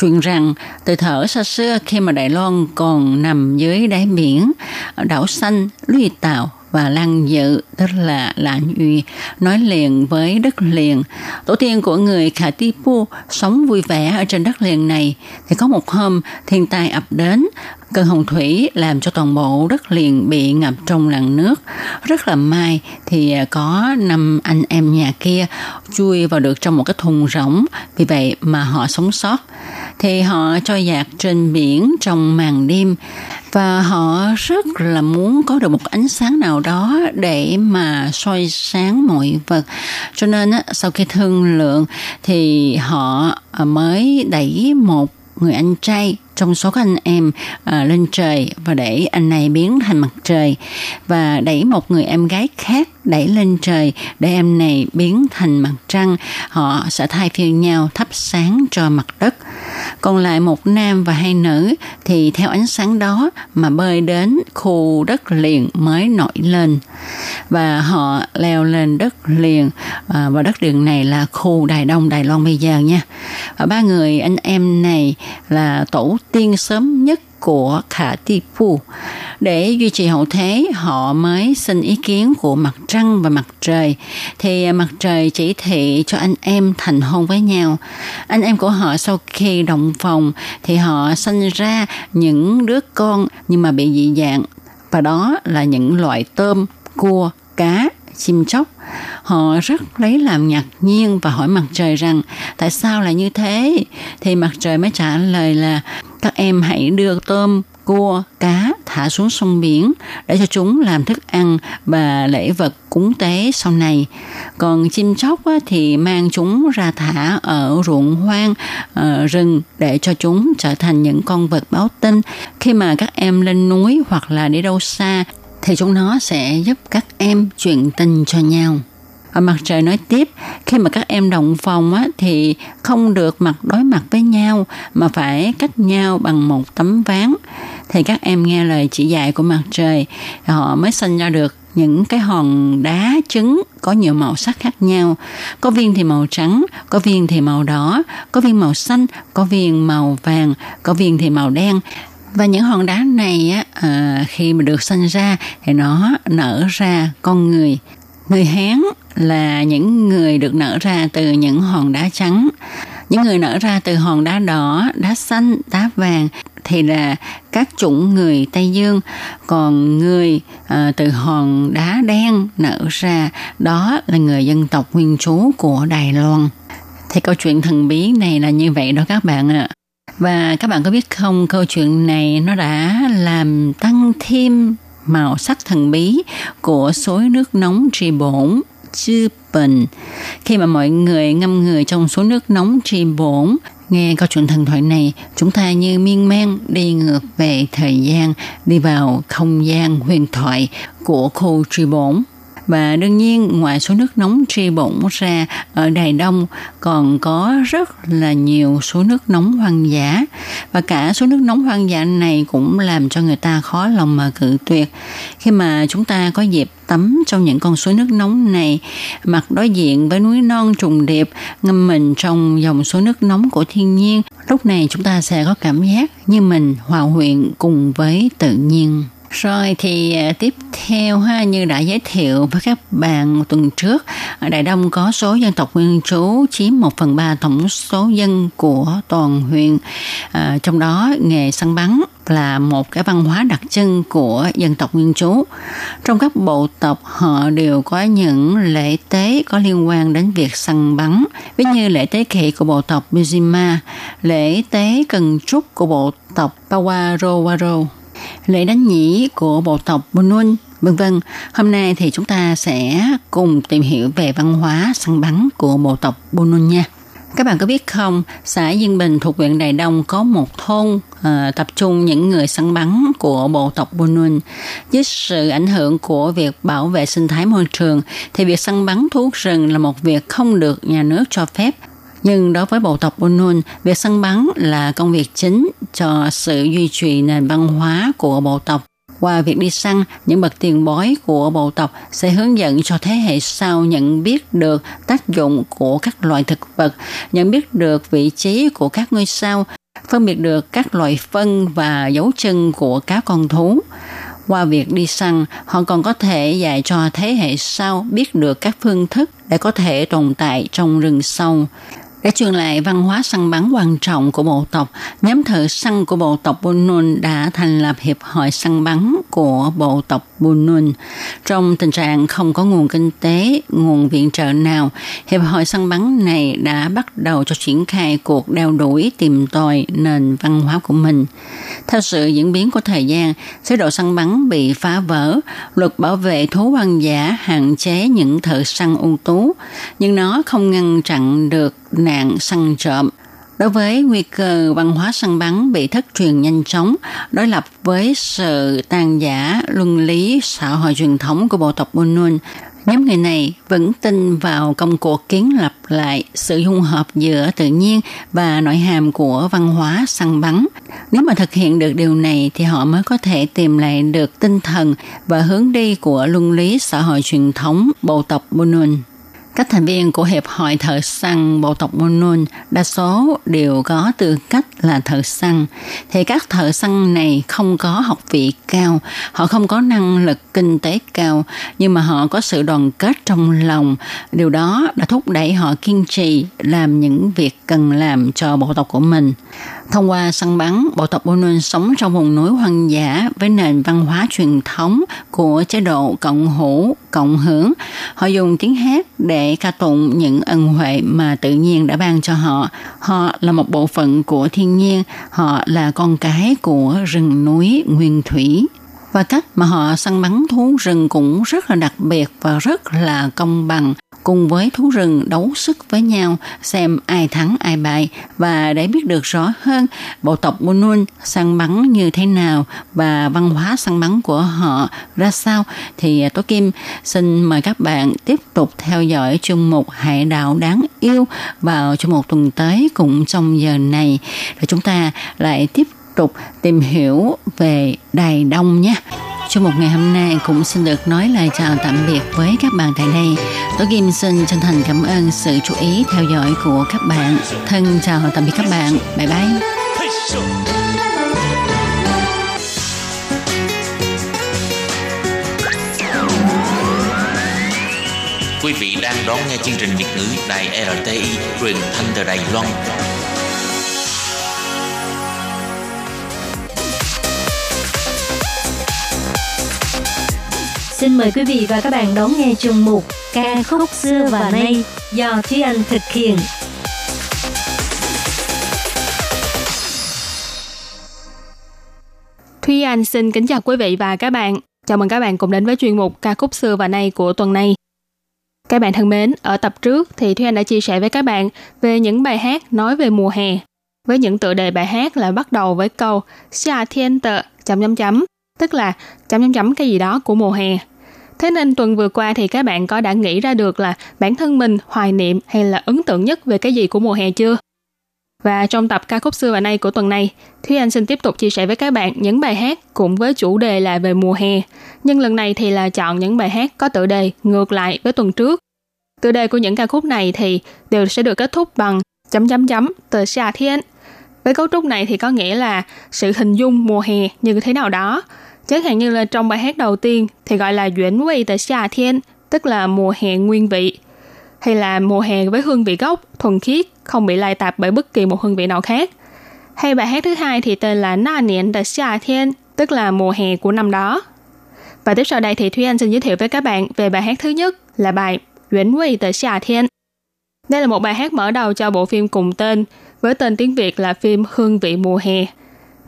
truyền rằng từ thở xa xưa khi mà Đài Loan còn nằm dưới đáy biển đảo xanh Lũy Tàu và Lăng Dự, tức là Lạng Uy, nói liền với đất liền. Tổ tiên của người Khả Ti Pu sống vui vẻ ở trên đất liền này. Thì có một hôm, thiên tai ập đến, cơn hồng thủy làm cho toàn bộ đất liền bị ngập trong làn nước. Rất là may thì à, có năm anh em nhà kia chui vào được trong một cái thùng rỗng, vì vậy mà họ sống sót. Thì họ trôi dạt trên biển trong màn đêm và họ rất là muốn có được một ánh sáng nào đó để mà soi sáng mọi vật cho nên sau khi thương lượng thì họ à, mới đẩy một người anh trai trong số các anh em à, lên trời và để anh này biến thành mặt trời và đẩy một người em gái khác đẩy lên trời để em này biến thành mặt trăng. Họ sẽ thay phiên nhau thắp sáng cho mặt đất. Còn lại một nam và hai nữ thì theo ánh sáng đó mà bơi đến khu đất liền mới nổi lên. Và họ leo lên đất liền à, và đất liền này là khu Đài Đông Đài Loan bây giờ nha. Và ba người anh em này là tổ tiên sớm nhất của Khả Ti Phu. Để duy trì hậu thế, họ mới xin ý kiến của mặt trăng và mặt trời. Thì à, mặt trời chỉ thị cho anh em thành hôn với nhau. Anh em của họ sau khi đồng phòng thì họ sinh ra những đứa con nhưng mà bị dị dạng. Và đó là những loại tôm, cua, cá, chim chóc họ rất lấy làm ngạc nhiên và hỏi mặt trời rằng tại sao lại như thế thì mặt trời mới trả lời là các em hãy đưa tôm cua, cá thả xuống sông biển để cho chúng làm thức ăn và lễ vật cúng tế sau này. Còn chim chóc thì mang chúng ra thả ở ruộng hoang, ở rừng để cho chúng trở thành những con vật báo tin. Khi mà các em lên núi hoặc là đi đâu xa thì chúng nó sẽ giúp các em chuyện tình cho nhau. Ở mặt trời nói tiếp, khi mà các em động phòng á, thì không được mặt đối mặt với nhau mà phải cách nhau bằng một tấm ván. Thì các em nghe lời chỉ dạy của mặt trời, họ mới sinh ra được những cái hòn đá trứng có nhiều màu sắc khác nhau. Có viên thì màu trắng, có viên thì màu đỏ, có viên màu xanh, có viên màu vàng, có viên thì màu đen. Và những hòn đá này á, à, khi mà được sinh ra thì nó nở ra con người. Người Hán là những người được nở ra từ những hòn đá trắng. Những người nở ra từ hòn đá đỏ, đá xanh, đá vàng thì là các chủng người Tây Dương, còn người à, từ hòn đá đen nở ra đó là người dân tộc nguyên trú của Đài Loan. Thì câu chuyện thần bí này là như vậy đó các bạn ạ. Và các bạn có biết không, câu chuyện này nó đã làm tăng thêm màu sắc thần bí của suối nước nóng trì bổn chư bình. Khi mà mọi người ngâm người trong suối nước nóng trì bổn, nghe câu chuyện thần thoại này, chúng ta như miên man đi ngược về thời gian, đi vào không gian huyền thoại của khu trì bổn. Và đương nhiên, ngoài số nước nóng tri bụng ra ở Đài Đông, còn có rất là nhiều số nước nóng hoang dã. Và cả số nước nóng hoang dã này cũng làm cho người ta khó lòng mà cự tuyệt. Khi mà chúng ta có dịp tắm trong những con suối nước nóng này, mặt đối diện với núi non trùng điệp, ngâm mình trong dòng suối nước nóng của thiên nhiên, lúc này chúng ta sẽ có cảm giác như mình hòa quyện cùng với tự nhiên rồi thì à, tiếp theo ha như đã giới thiệu với các bạn tuần trước, Đại Đông có số dân tộc nguyên trú chiếm 1 phần 3 tổng số dân của toàn huyện. À, trong đó nghề săn bắn là một cái văn hóa đặc trưng của dân tộc nguyên trú. Trong các bộ tộc họ đều có những lễ tế có liên quan đến việc săn bắn, ví như lễ tế kỵ của bộ tộc Mizima, lễ tế cần trúc của bộ tộc Pawarowaro lễ đánh nhĩ của bộ tộc Bunun, vân vân. Hôm nay thì chúng ta sẽ cùng tìm hiểu về văn hóa săn bắn của bộ tộc Bunun nha. Các bạn có biết không, xã Dương Bình thuộc huyện Đài Đông có một thôn uh, tập trung những người săn bắn của bộ tộc Bunun. Với sự ảnh hưởng của việc bảo vệ sinh thái môi trường, thì việc săn bắn thú rừng là một việc không được nhà nước cho phép nhưng đối với bộ tộc Bunun, việc săn bắn là công việc chính cho sự duy trì nền văn hóa của bộ tộc. Qua việc đi săn, những bậc tiền bối của bộ tộc sẽ hướng dẫn cho thế hệ sau nhận biết được tác dụng của các loại thực vật, nhận biết được vị trí của các ngôi sao, phân biệt được các loại phân và dấu chân của các con thú. Qua việc đi săn, họ còn có thể dạy cho thế hệ sau biết được các phương thức để có thể tồn tại trong rừng sâu. Để truyền lại văn hóa săn bắn quan trọng của bộ tộc, nhóm thợ săn của bộ tộc Bunun đã thành lập Hiệp hội săn bắn của bộ tộc Bunun. Trong tình trạng không có nguồn kinh tế, nguồn viện trợ nào, Hiệp hội săn bắn này đã bắt đầu cho triển khai cuộc đeo đuổi tìm tòi nền văn hóa của mình. Theo sự diễn biến của thời gian, chế độ săn bắn bị phá vỡ, luật bảo vệ thú hoang dã hạn chế những thợ săn ưu tú, nhưng nó không ngăn chặn được nạn săn trộm. Đối với nguy cơ văn hóa săn bắn bị thất truyền nhanh chóng, đối lập với sự tàn giả luân lý xã hội truyền thống của bộ tộc Bunun, Nhóm người này vẫn tin vào công cuộc kiến lập lại sự dung hợp giữa tự nhiên và nội hàm của văn hóa săn bắn. Nếu mà thực hiện được điều này thì họ mới có thể tìm lại được tinh thần và hướng đi của luân lý xã hội truyền thống bộ tộc Bunun. Các thành viên của Hiệp hội thợ săn bộ tộc Monon đa số đều có tư cách là thợ săn. Thì các thợ săn này không có học vị cao, họ không có năng lực kinh tế cao, nhưng mà họ có sự đoàn kết trong lòng. Điều đó đã thúc đẩy họ kiên trì làm những việc cần làm cho bộ tộc của mình. Thông qua săn bắn, bộ tộc Bunun sống trong vùng núi hoang dã với nền văn hóa truyền thống của chế độ cộng hữu, cộng hưởng. Họ dùng tiếng hát để ca tụng những ân huệ mà tự nhiên đã ban cho họ. Họ là một bộ phận của thiên nhiên, họ là con cái của rừng núi nguyên thủy và cách mà họ săn bắn thú rừng cũng rất là đặc biệt và rất là công bằng cùng với thú rừng đấu sức với nhau, xem ai thắng, ai bại và để biết được rõ hơn, bộ tộc Bunun săn bắn như thế nào và văn hóa săn bắn của họ ra sao, thì à, Tố Kim xin mời các bạn tiếp tục theo dõi chương mục Hải đạo đáng yêu vào trong một tuần tới cũng trong giờ này để chúng ta lại tiếp tục tìm hiểu về Đài Đông nhé. Trong một ngày hôm nay cũng xin được nói lời chào tạm biệt với các bạn tại đây. Tôi Kim xin chân thành cảm ơn sự chú ý theo dõi của các bạn. Thân chào tạm biệt các bạn. Bye bye. Quý vị đang đón nghe chương trình Việt ngữ Đài RTI truyền thanh từ Đài Loan. Xin mời quý vị và các bạn đón nghe chương mục Ca khúc xưa và nay do Thúy Anh thực hiện. Thúy Anh xin kính chào quý vị và các bạn. Chào mừng các bạn cùng đến với chuyên mục ca khúc xưa và nay của tuần này. Các bạn thân mến, ở tập trước thì Thúy Anh đã chia sẻ với các bạn về những bài hát nói về mùa hè. Với những tựa đề bài hát là bắt đầu với câu Xia thiên tờ chấm chấm chấm, tức là chấm chấm chấm cái gì đó của mùa hè. Thế nên tuần vừa qua thì các bạn có đã nghĩ ra được là bản thân mình hoài niệm hay là ấn tượng nhất về cái gì của mùa hè chưa? Và trong tập ca khúc xưa và nay của tuần này, Thúy Anh xin tiếp tục chia sẻ với các bạn những bài hát cùng với chủ đề là về mùa hè. Nhưng lần này thì là chọn những bài hát có tựa đề ngược lại với tuần trước. Tựa đề của những ca khúc này thì đều sẽ được kết thúc bằng chấm chấm chấm từ xa thiên. Với cấu trúc này thì có nghĩa là sự hình dung mùa hè như thế nào đó. Chẳng hạn như là trong bài hát đầu tiên thì gọi là Duyễn Vị tại Xà thiên, tức là mùa hè nguyên vị hay là mùa hè với hương vị gốc, thuần khiết, không bị lai tạp bởi bất kỳ một hương vị nào khác. Hay bài hát thứ hai thì tên là Na Niên de Xia Thiên, tức là mùa hè của năm đó. Và tiếp sau đây thì Thúy Anh xin giới thiệu với các bạn về bài hát thứ nhất là bài Yuan Wei tại Xia Thiên. Đây là một bài hát mở đầu cho bộ phim cùng tên, với tên tiếng Việt là phim Hương vị mùa hè.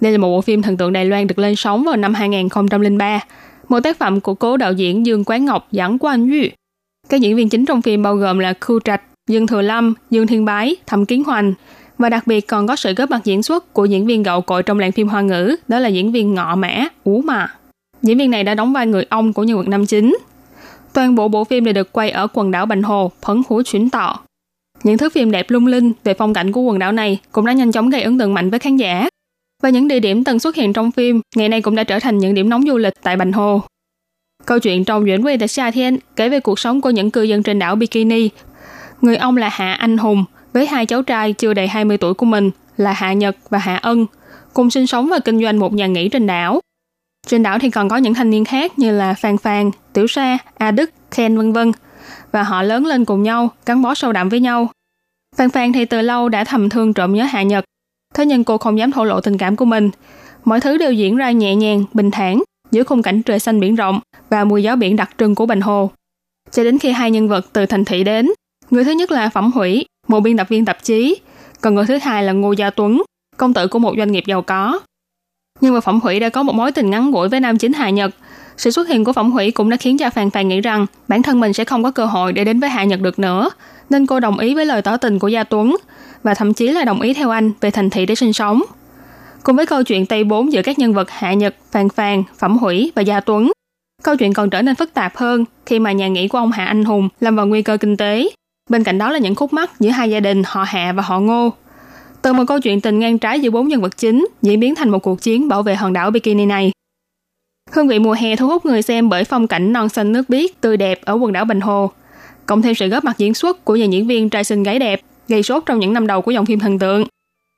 Đây là một bộ phim thần tượng Đài Loan được lên sóng vào năm 2003, một tác phẩm của cố đạo diễn Dương Quán Ngọc dẫn Quan Yu các diễn viên chính trong phim bao gồm là Khu Trạch, Dương Thừa Lâm, Dương Thiên Bái, Thẩm Kiến Hoành và đặc biệt còn có sự góp mặt diễn xuất của diễn viên gạo cội trong làng phim Hoa ngữ, đó là diễn viên Ngọ Mã, Ú Mà. Diễn viên này đã đóng vai người ông của nhân vật nam chính. Toàn bộ bộ phim đều được quay ở quần đảo Bành Hồ, Phấn Hú Chuyển Tọ. Những thước phim đẹp lung linh về phong cảnh của quần đảo này cũng đã nhanh chóng gây ấn tượng mạnh với khán giả. Và những địa điểm từng xuất hiện trong phim ngày nay cũng đã trở thành những điểm nóng du lịch tại Bành Hồ. Câu chuyện trong Duyễn Quê tại Sa Thiên kể về cuộc sống của những cư dân trên đảo Bikini. Người ông là Hạ Anh Hùng với hai cháu trai chưa đầy 20 tuổi của mình là Hạ Nhật và Hạ Ân cùng sinh sống và kinh doanh một nhà nghỉ trên đảo. Trên đảo thì còn có những thanh niên khác như là Phan Phan, Tiểu Sa, A Đức, Ken vân vân và họ lớn lên cùng nhau, gắn bó sâu đậm với nhau. Phan Phan thì từ lâu đã thầm thương trộm nhớ Hạ Nhật, thế nhưng cô không dám thổ lộ tình cảm của mình. Mọi thứ đều diễn ra nhẹ nhàng, bình thản, giữa khung cảnh trời xanh biển rộng và mùi gió biển đặc trưng của Bình Hồ. Cho đến khi hai nhân vật từ thành thị đến, người thứ nhất là Phẩm Hủy, một biên tập viên tạp chí, còn người thứ hai là Ngô Gia Tuấn, công tử của một doanh nghiệp giàu có. Nhưng mà Phẩm Hủy đã có một mối tình ngắn ngủi với nam chính Hà Nhật. Sự xuất hiện của Phẩm Hủy cũng đã khiến cho Phàn Phàn nghĩ rằng bản thân mình sẽ không có cơ hội để đến với hạ Nhật được nữa, nên cô đồng ý với lời tỏ tình của Gia Tuấn và thậm chí là đồng ý theo anh về thành thị để sinh sống. Cùng với câu chuyện Tây Bốn giữa các nhân vật Hạ Nhật, Phàn Phàn, Phẩm Hủy và Gia Tuấn, câu chuyện còn trở nên phức tạp hơn khi mà nhà nghỉ của ông Hạ Anh Hùng lâm vào nguy cơ kinh tế. Bên cạnh đó là những khúc mắc giữa hai gia đình họ Hạ và họ Ngô. Từ một câu chuyện tình ngang trái giữa bốn nhân vật chính diễn biến thành một cuộc chiến bảo vệ hòn đảo Bikini này. Hương vị mùa hè thu hút người xem bởi phong cảnh non xanh nước biếc tươi đẹp ở quần đảo Bình Hồ, cộng thêm sự góp mặt diễn xuất của nhà diễn viên trai xinh gái đẹp gây sốt trong những năm đầu của dòng phim thần tượng.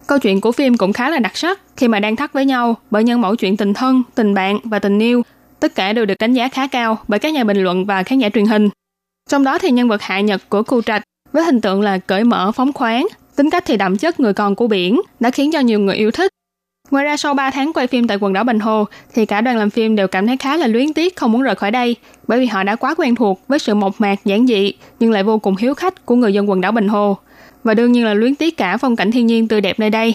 Câu chuyện của phim cũng khá là đặc sắc khi mà đang thắt với nhau bởi nhân mẫu chuyện tình thân, tình bạn và tình yêu. Tất cả đều được đánh giá khá cao bởi các nhà bình luận và khán giả truyền hình. Trong đó thì nhân vật hạ nhật của Cù Trạch với hình tượng là cởi mở phóng khoáng, tính cách thì đậm chất người con của biển đã khiến cho nhiều người yêu thích. Ngoài ra sau 3 tháng quay phim tại quần đảo bình Hồ thì cả đoàn làm phim đều cảm thấy khá là luyến tiếc không muốn rời khỏi đây bởi vì họ đã quá quen thuộc với sự mộc mạc giản dị nhưng lại vô cùng hiếu khách của người dân quần đảo Bình Hồ và đương nhiên là luyến tiếc cả phong cảnh thiên nhiên tươi đẹp nơi đây.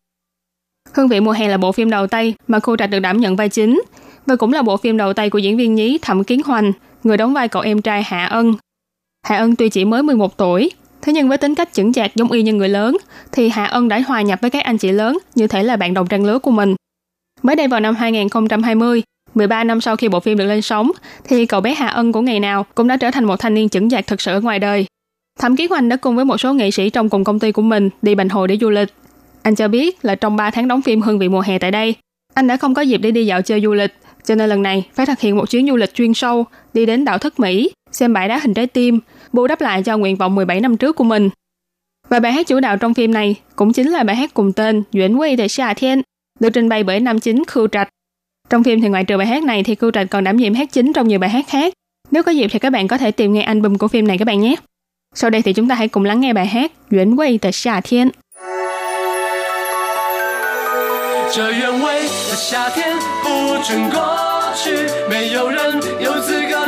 Hương vị mùa hè là bộ phim đầu tay mà Khu Trạch được đảm nhận vai chính và cũng là bộ phim đầu tay của diễn viên nhí Thẩm Kiến Hoành, người đóng vai cậu em trai Hạ Ân. Hạ Ân tuy chỉ mới 11 tuổi, thế nhưng với tính cách chững chạc giống y như người lớn, thì Hạ Ân đã hòa nhập với các anh chị lớn như thể là bạn đồng trang lứa của mình. Mới đây vào năm 2020, 13 năm sau khi bộ phim được lên sóng, thì cậu bé Hạ Ân của ngày nào cũng đã trở thành một thanh niên chững chạc thực sự ở ngoài đời. Thẩm Kiến Hoành đã cùng với một số nghệ sĩ trong cùng công ty của mình đi Bành Hồ để du lịch. Anh cho biết là trong 3 tháng đóng phim Hương vị mùa hè tại đây, anh đã không có dịp để đi dạo chơi du lịch, cho nên lần này phải thực hiện một chuyến du lịch chuyên sâu, đi đến đảo Thất Mỹ, xem bãi đá hình trái tim, bù đắp lại cho nguyện vọng 17 năm trước của mình. Và bài hát chủ đạo trong phim này cũng chính là bài hát cùng tên Duyễn Quy Tại Xà Thiên, được trình bày bởi nam chính Khưu Trạch. Trong phim thì ngoài trừ bài hát này thì Khưu Trạch còn đảm nhiệm hát chính trong nhiều bài hát khác. Nếu có dịp thì các bạn có thể tìm nghe album của phim này các bạn nhé. Sau đây thì chúng ta hãy cùng lắng nghe bài hát Yuan Wei 的夏天。这原味的夏天不准过去，没有人有资格浪费他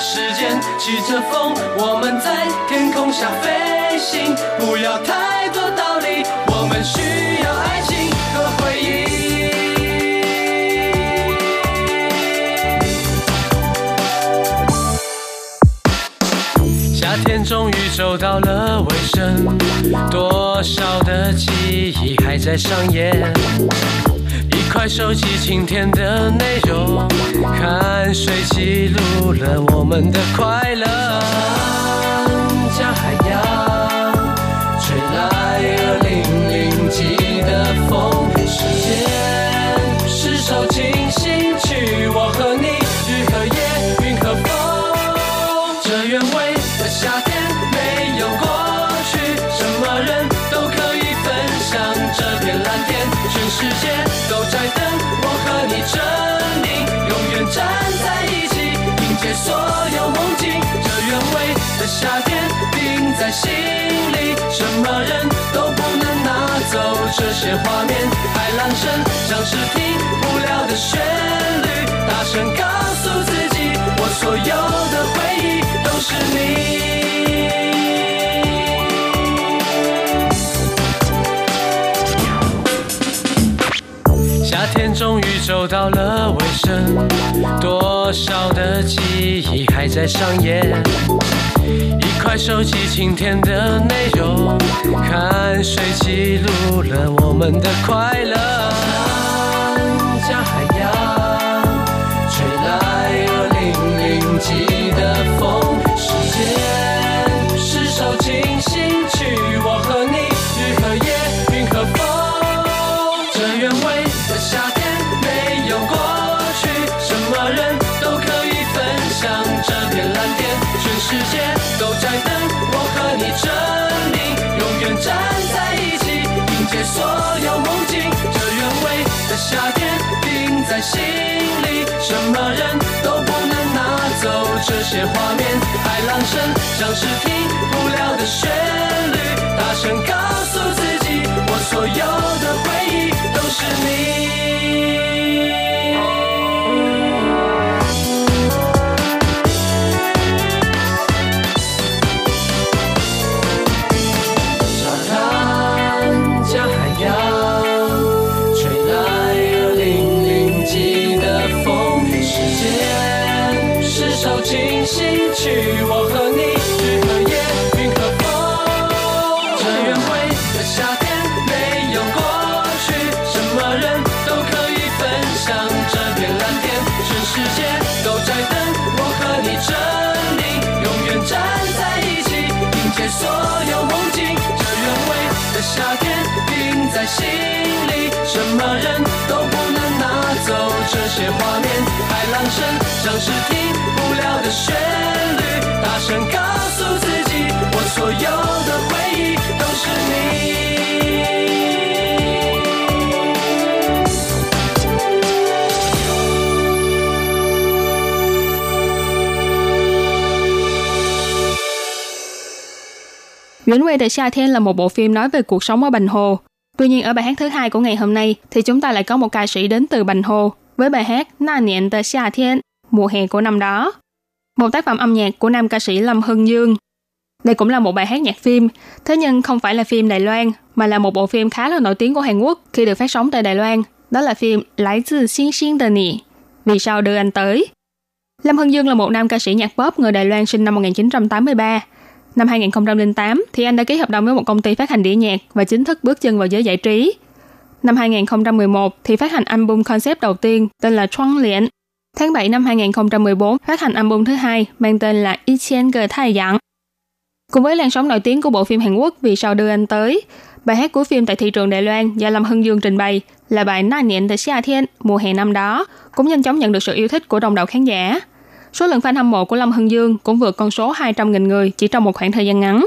时间骑着风，我们在天空下飞行。不要太多道理，我们需要爱情和回忆。夏天终于走到了尾声，多少的记忆还在上演。快收集今天的内容，看谁记录了我们的快乐。像海洋，吹来了在心里，什么人都不能拿走这些画面。海浪声像是停不了的旋律，大声告诉自己，我所有的回忆都是你。夏天终于走到了尾声，多少的记忆还在上演。快收集今天的内容，看谁记录了我们的快乐。站在一起，迎接所有梦境。这原味的夏天定在心里，什么人都不能拿走这些画面。海浪声像是听不了的旋律，大声告些画面。海浪声像是停不了的旋律，大声告诉自己，我所有的回忆都是你。Nguyễn Quay The夏Thiên là một bộ phim nói về cuộc sống ở Bành Hồ. Tuy nhiên ở bài hát thứ hai của ngày hôm nay thì chúng ta lại có một ca sĩ đến từ Bành Hồ với bài hát Na Niệm The 夏 Thiên, mùa hè của năm đó. Một tác phẩm âm nhạc của nam ca sĩ Lâm Hưng Dương. Đây cũng là một bài hát nhạc phim, thế nhưng không phải là phim Đài Loan mà là một bộ phim khá là nổi tiếng của Hàn Quốc khi được phát sóng tại Đài Loan. Đó là phim Lái từ Xin Xin Tờ Nì, Vì sao đưa anh tới. Lâm Hưng Dương là một nam ca sĩ nhạc pop người Đài Loan sinh năm 1983. Năm 2008 thì anh đã ký hợp đồng với một công ty phát hành đĩa nhạc và chính thức bước chân vào giới giải trí. Năm 2011 thì phát hành album concept đầu tiên tên là Choang Liễn. Tháng 7 năm 2014 phát hành album thứ hai mang tên là Y Chen Gờ Thai Dặn. Cùng với làn sóng nổi tiếng của bộ phim Hàn Quốc Vì sao đưa anh tới, bài hát cuối phim tại thị trường Đài Loan do Lâm Hưng Dương trình bày là bài Na Niệm tại Xia Thiên mùa hè năm đó cũng nhanh chóng nhận được sự yêu thích của đông đảo khán giả. Số lượng fan hâm mộ của Lâm Hưng Dương cũng vượt con số 200.000 người chỉ trong một khoảng thời gian ngắn.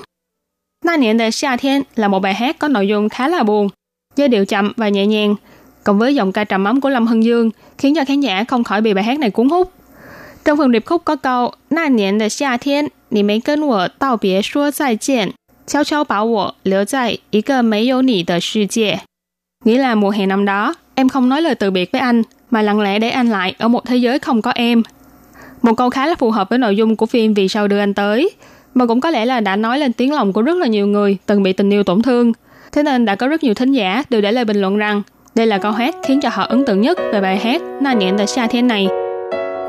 Na Niệm tại Xia Thiên là một bài hát có nội dung khá là buồn, Giai điệu chậm và nhẹ nhàng, cộng với giọng ca trầm ấm của Lâm Hân Dương khiến cho khán giả không khỏi bị bài hát này cuốn hút. Trong phần điệp khúc có câu Na niên de xia thiên, ni mấy cân wo tao bie shuo zai jian, chao chao bảo wo liu zai yi ge mei you ni de shi jie. Nghĩa là mùa hè năm đó, em không nói lời từ biệt với anh, mà lặng lẽ để anh lại ở một thế giới không có em. Một câu khá là phù hợp với nội dung của phim Vì sao đưa anh tới, mà cũng có lẽ là đã nói lên tiếng lòng của rất là nhiều người từng bị tình yêu tổn thương – Thế nên đã có rất nhiều thính giả đều để lời bình luận rằng, đây là câu hát khiến cho họ ấn tượng nhất về bài hát Na Niệm Tại Sa Thế Này.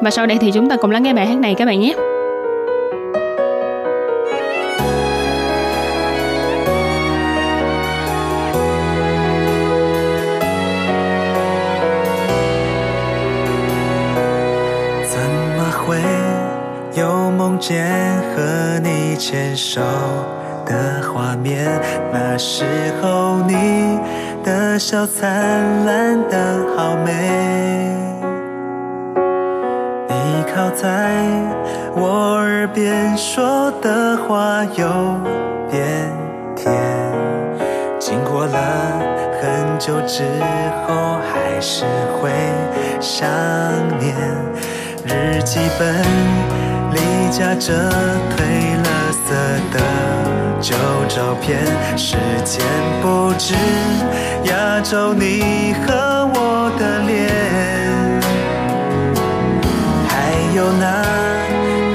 Và sau đây thì chúng ta cùng lắng nghe bài hát này các bạn nhé. mong 见和你牵手。的画面，那时候你的笑灿烂的好美。你靠在我耳边说的话有点甜，经过了很久之后，还是会想念。日记本里夹着褪了色的旧照片，时间不止压皱你和我的脸，还有那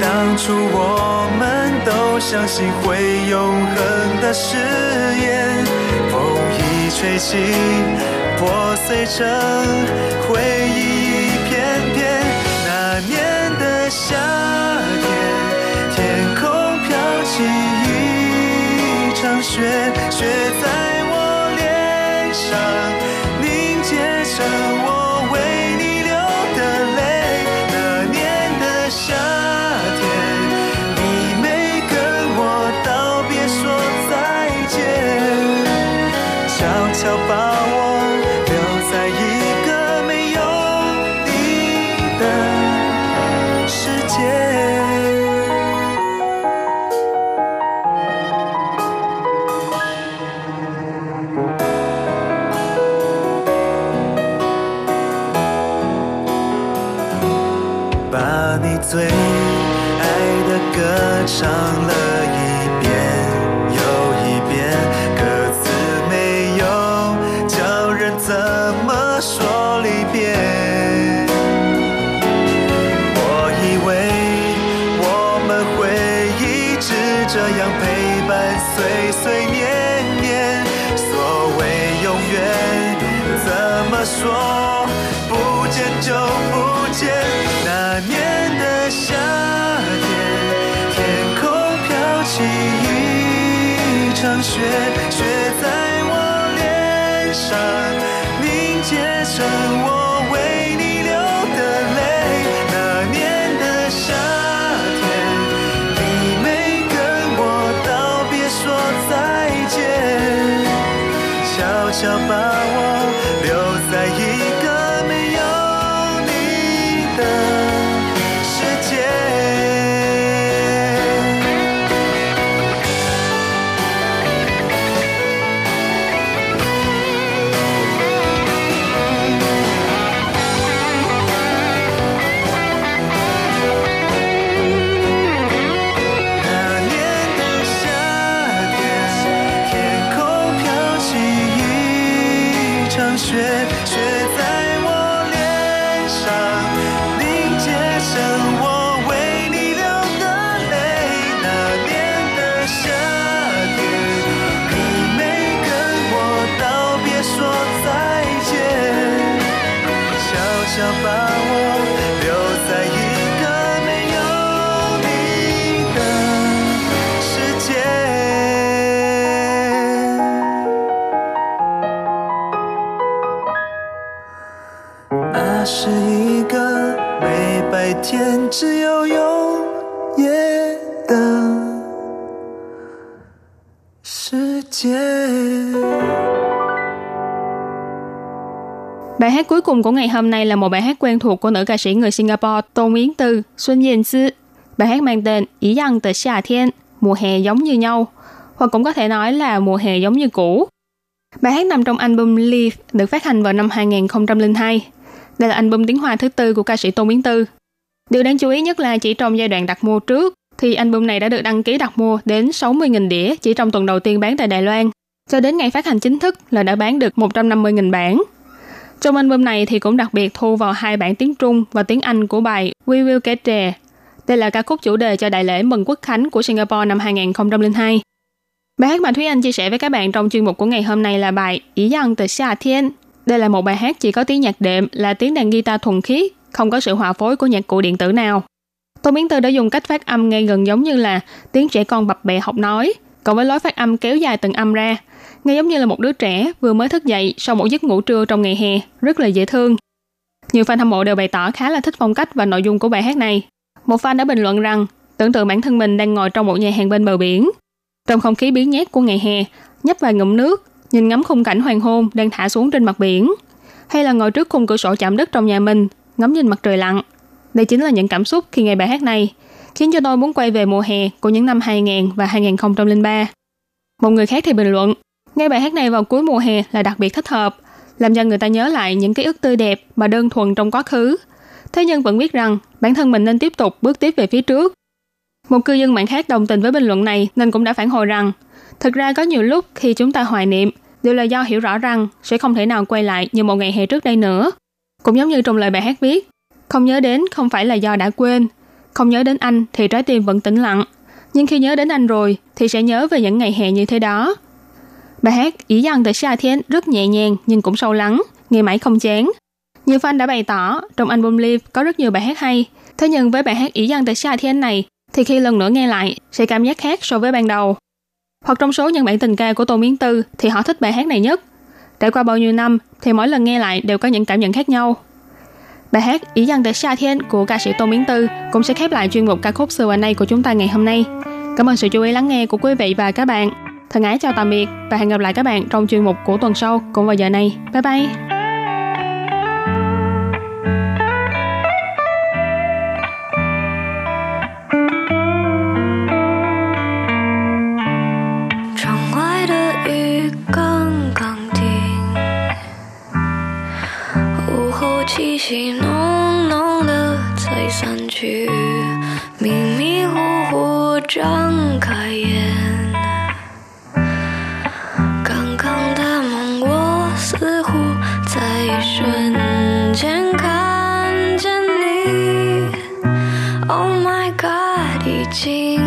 当初我们都相信会永恒的誓言，风一吹起，破碎成回忆一片片。那年的夏天，天空飘起一雪，雪在我脸上。最爱的歌唱了雪，雪在我脸上凝结成 Bài hát cuối cùng của ngày hôm nay là một bài hát quen thuộc của nữ ca sĩ người Singapore Tôn Yến Tư, Xuân Yên Tư. Bài hát mang tên Ý dân Tờ Xà Thiên, mùa hè giống như nhau, hoặc cũng có thể nói là mùa hè giống như cũ. Bài hát nằm trong album Leaf được phát hành vào năm 2002. Đây là album tiếng Hoa thứ tư của ca sĩ Tôn Yến Tư. Điều đáng chú ý nhất là chỉ trong giai đoạn đặt mua trước, thì album này đã được đăng ký đặt mua đến 60.000 đĩa chỉ trong tuần đầu tiên bán tại Đài Loan. Cho đến ngày phát hành chính thức là đã bán được 150.000 bản. Trong album này thì cũng đặc biệt thu vào hai bản tiếng Trung và tiếng Anh của bài We Will Get There. Đây là ca khúc chủ đề cho đại lễ mừng quốc khánh của Singapore năm 2002. Bài hát mà Thúy Anh chia sẻ với các bạn trong chuyên mục của ngày hôm nay là bài Ý dân từ xa Thiên. Đây là một bài hát chỉ có tiếng nhạc đệm là tiếng đàn guitar thuần khiết, không có sự hòa phối của nhạc cụ điện tử nào. Tô Miến Tư đã dùng cách phát âm nghe gần giống như là tiếng trẻ con bập bẹ học nói, cộng với lối phát âm kéo dài từng âm ra, nghe giống như là một đứa trẻ vừa mới thức dậy sau một giấc ngủ trưa trong ngày hè, rất là dễ thương. Nhiều fan hâm mộ đều bày tỏ khá là thích phong cách và nội dung của bài hát này. Một fan đã bình luận rằng tưởng tượng bản thân mình đang ngồi trong một nhà hàng bên bờ biển. Trong không khí biến nhét của ngày hè, nhấp vài ngụm nước, nhìn ngắm khung cảnh hoàng hôn đang thả xuống trên mặt biển. Hay là ngồi trước khung cửa sổ chạm đất trong nhà mình, ngắm nhìn mặt trời lặn. Đây chính là những cảm xúc khi nghe bài hát này, khiến cho tôi muốn quay về mùa hè của những năm 2000 và 2003. Một người khác thì bình luận, nghe bài hát này vào cuối mùa hè là đặc biệt thích hợp, làm cho người ta nhớ lại những ký ức tươi đẹp mà đơn thuần trong quá khứ. Thế nhưng vẫn biết rằng bản thân mình nên tiếp tục bước tiếp về phía trước. Một cư dân mạng khác đồng tình với bình luận này nên cũng đã phản hồi rằng thực ra có nhiều lúc khi chúng ta hoài niệm đều là do hiểu rõ rằng sẽ không thể nào quay lại như một ngày hè trước đây nữa. Cũng giống như trong lời bài hát viết, không nhớ đến không phải là do đã quên, không nhớ đến anh thì trái tim vẫn tĩnh lặng, nhưng khi nhớ đến anh rồi thì sẽ nhớ về những ngày hè như thế đó. Bài hát Ý xa thiết rất nhẹ nhàng nhưng cũng sâu lắng, nghe mãi không chán. Nhiều fan đã bày tỏ trong album Live có rất nhiều bài hát hay, thế nhưng với bài hát Ý xa thiết này thì khi lần nữa nghe lại sẽ cảm giác khác so với ban đầu. Hoặc trong số những bản tình ca của Tô Miến Tư thì họ thích bài hát này nhất. Trải qua bao nhiêu năm thì mỗi lần nghe lại đều có những cảm nhận khác nhau. Bài hát Ý dân tới xa thiên của ca sĩ Tô Miến Tư cũng sẽ khép lại chuyên mục ca khúc xưa nay của chúng ta ngày hôm nay. Cảm ơn sự chú ý lắng nghe của quý vị và các bạn. Thân ái chào tạm biệt và hẹn gặp lại các bạn trong chuyên mục của tuần sau cũng vào giờ này. Bye bye! 气息浓浓的才散去，迷迷糊糊张开眼。刚刚的梦，我似乎在一瞬间看见你。Oh my god，已经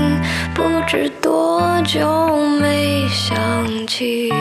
不知多久没。想起。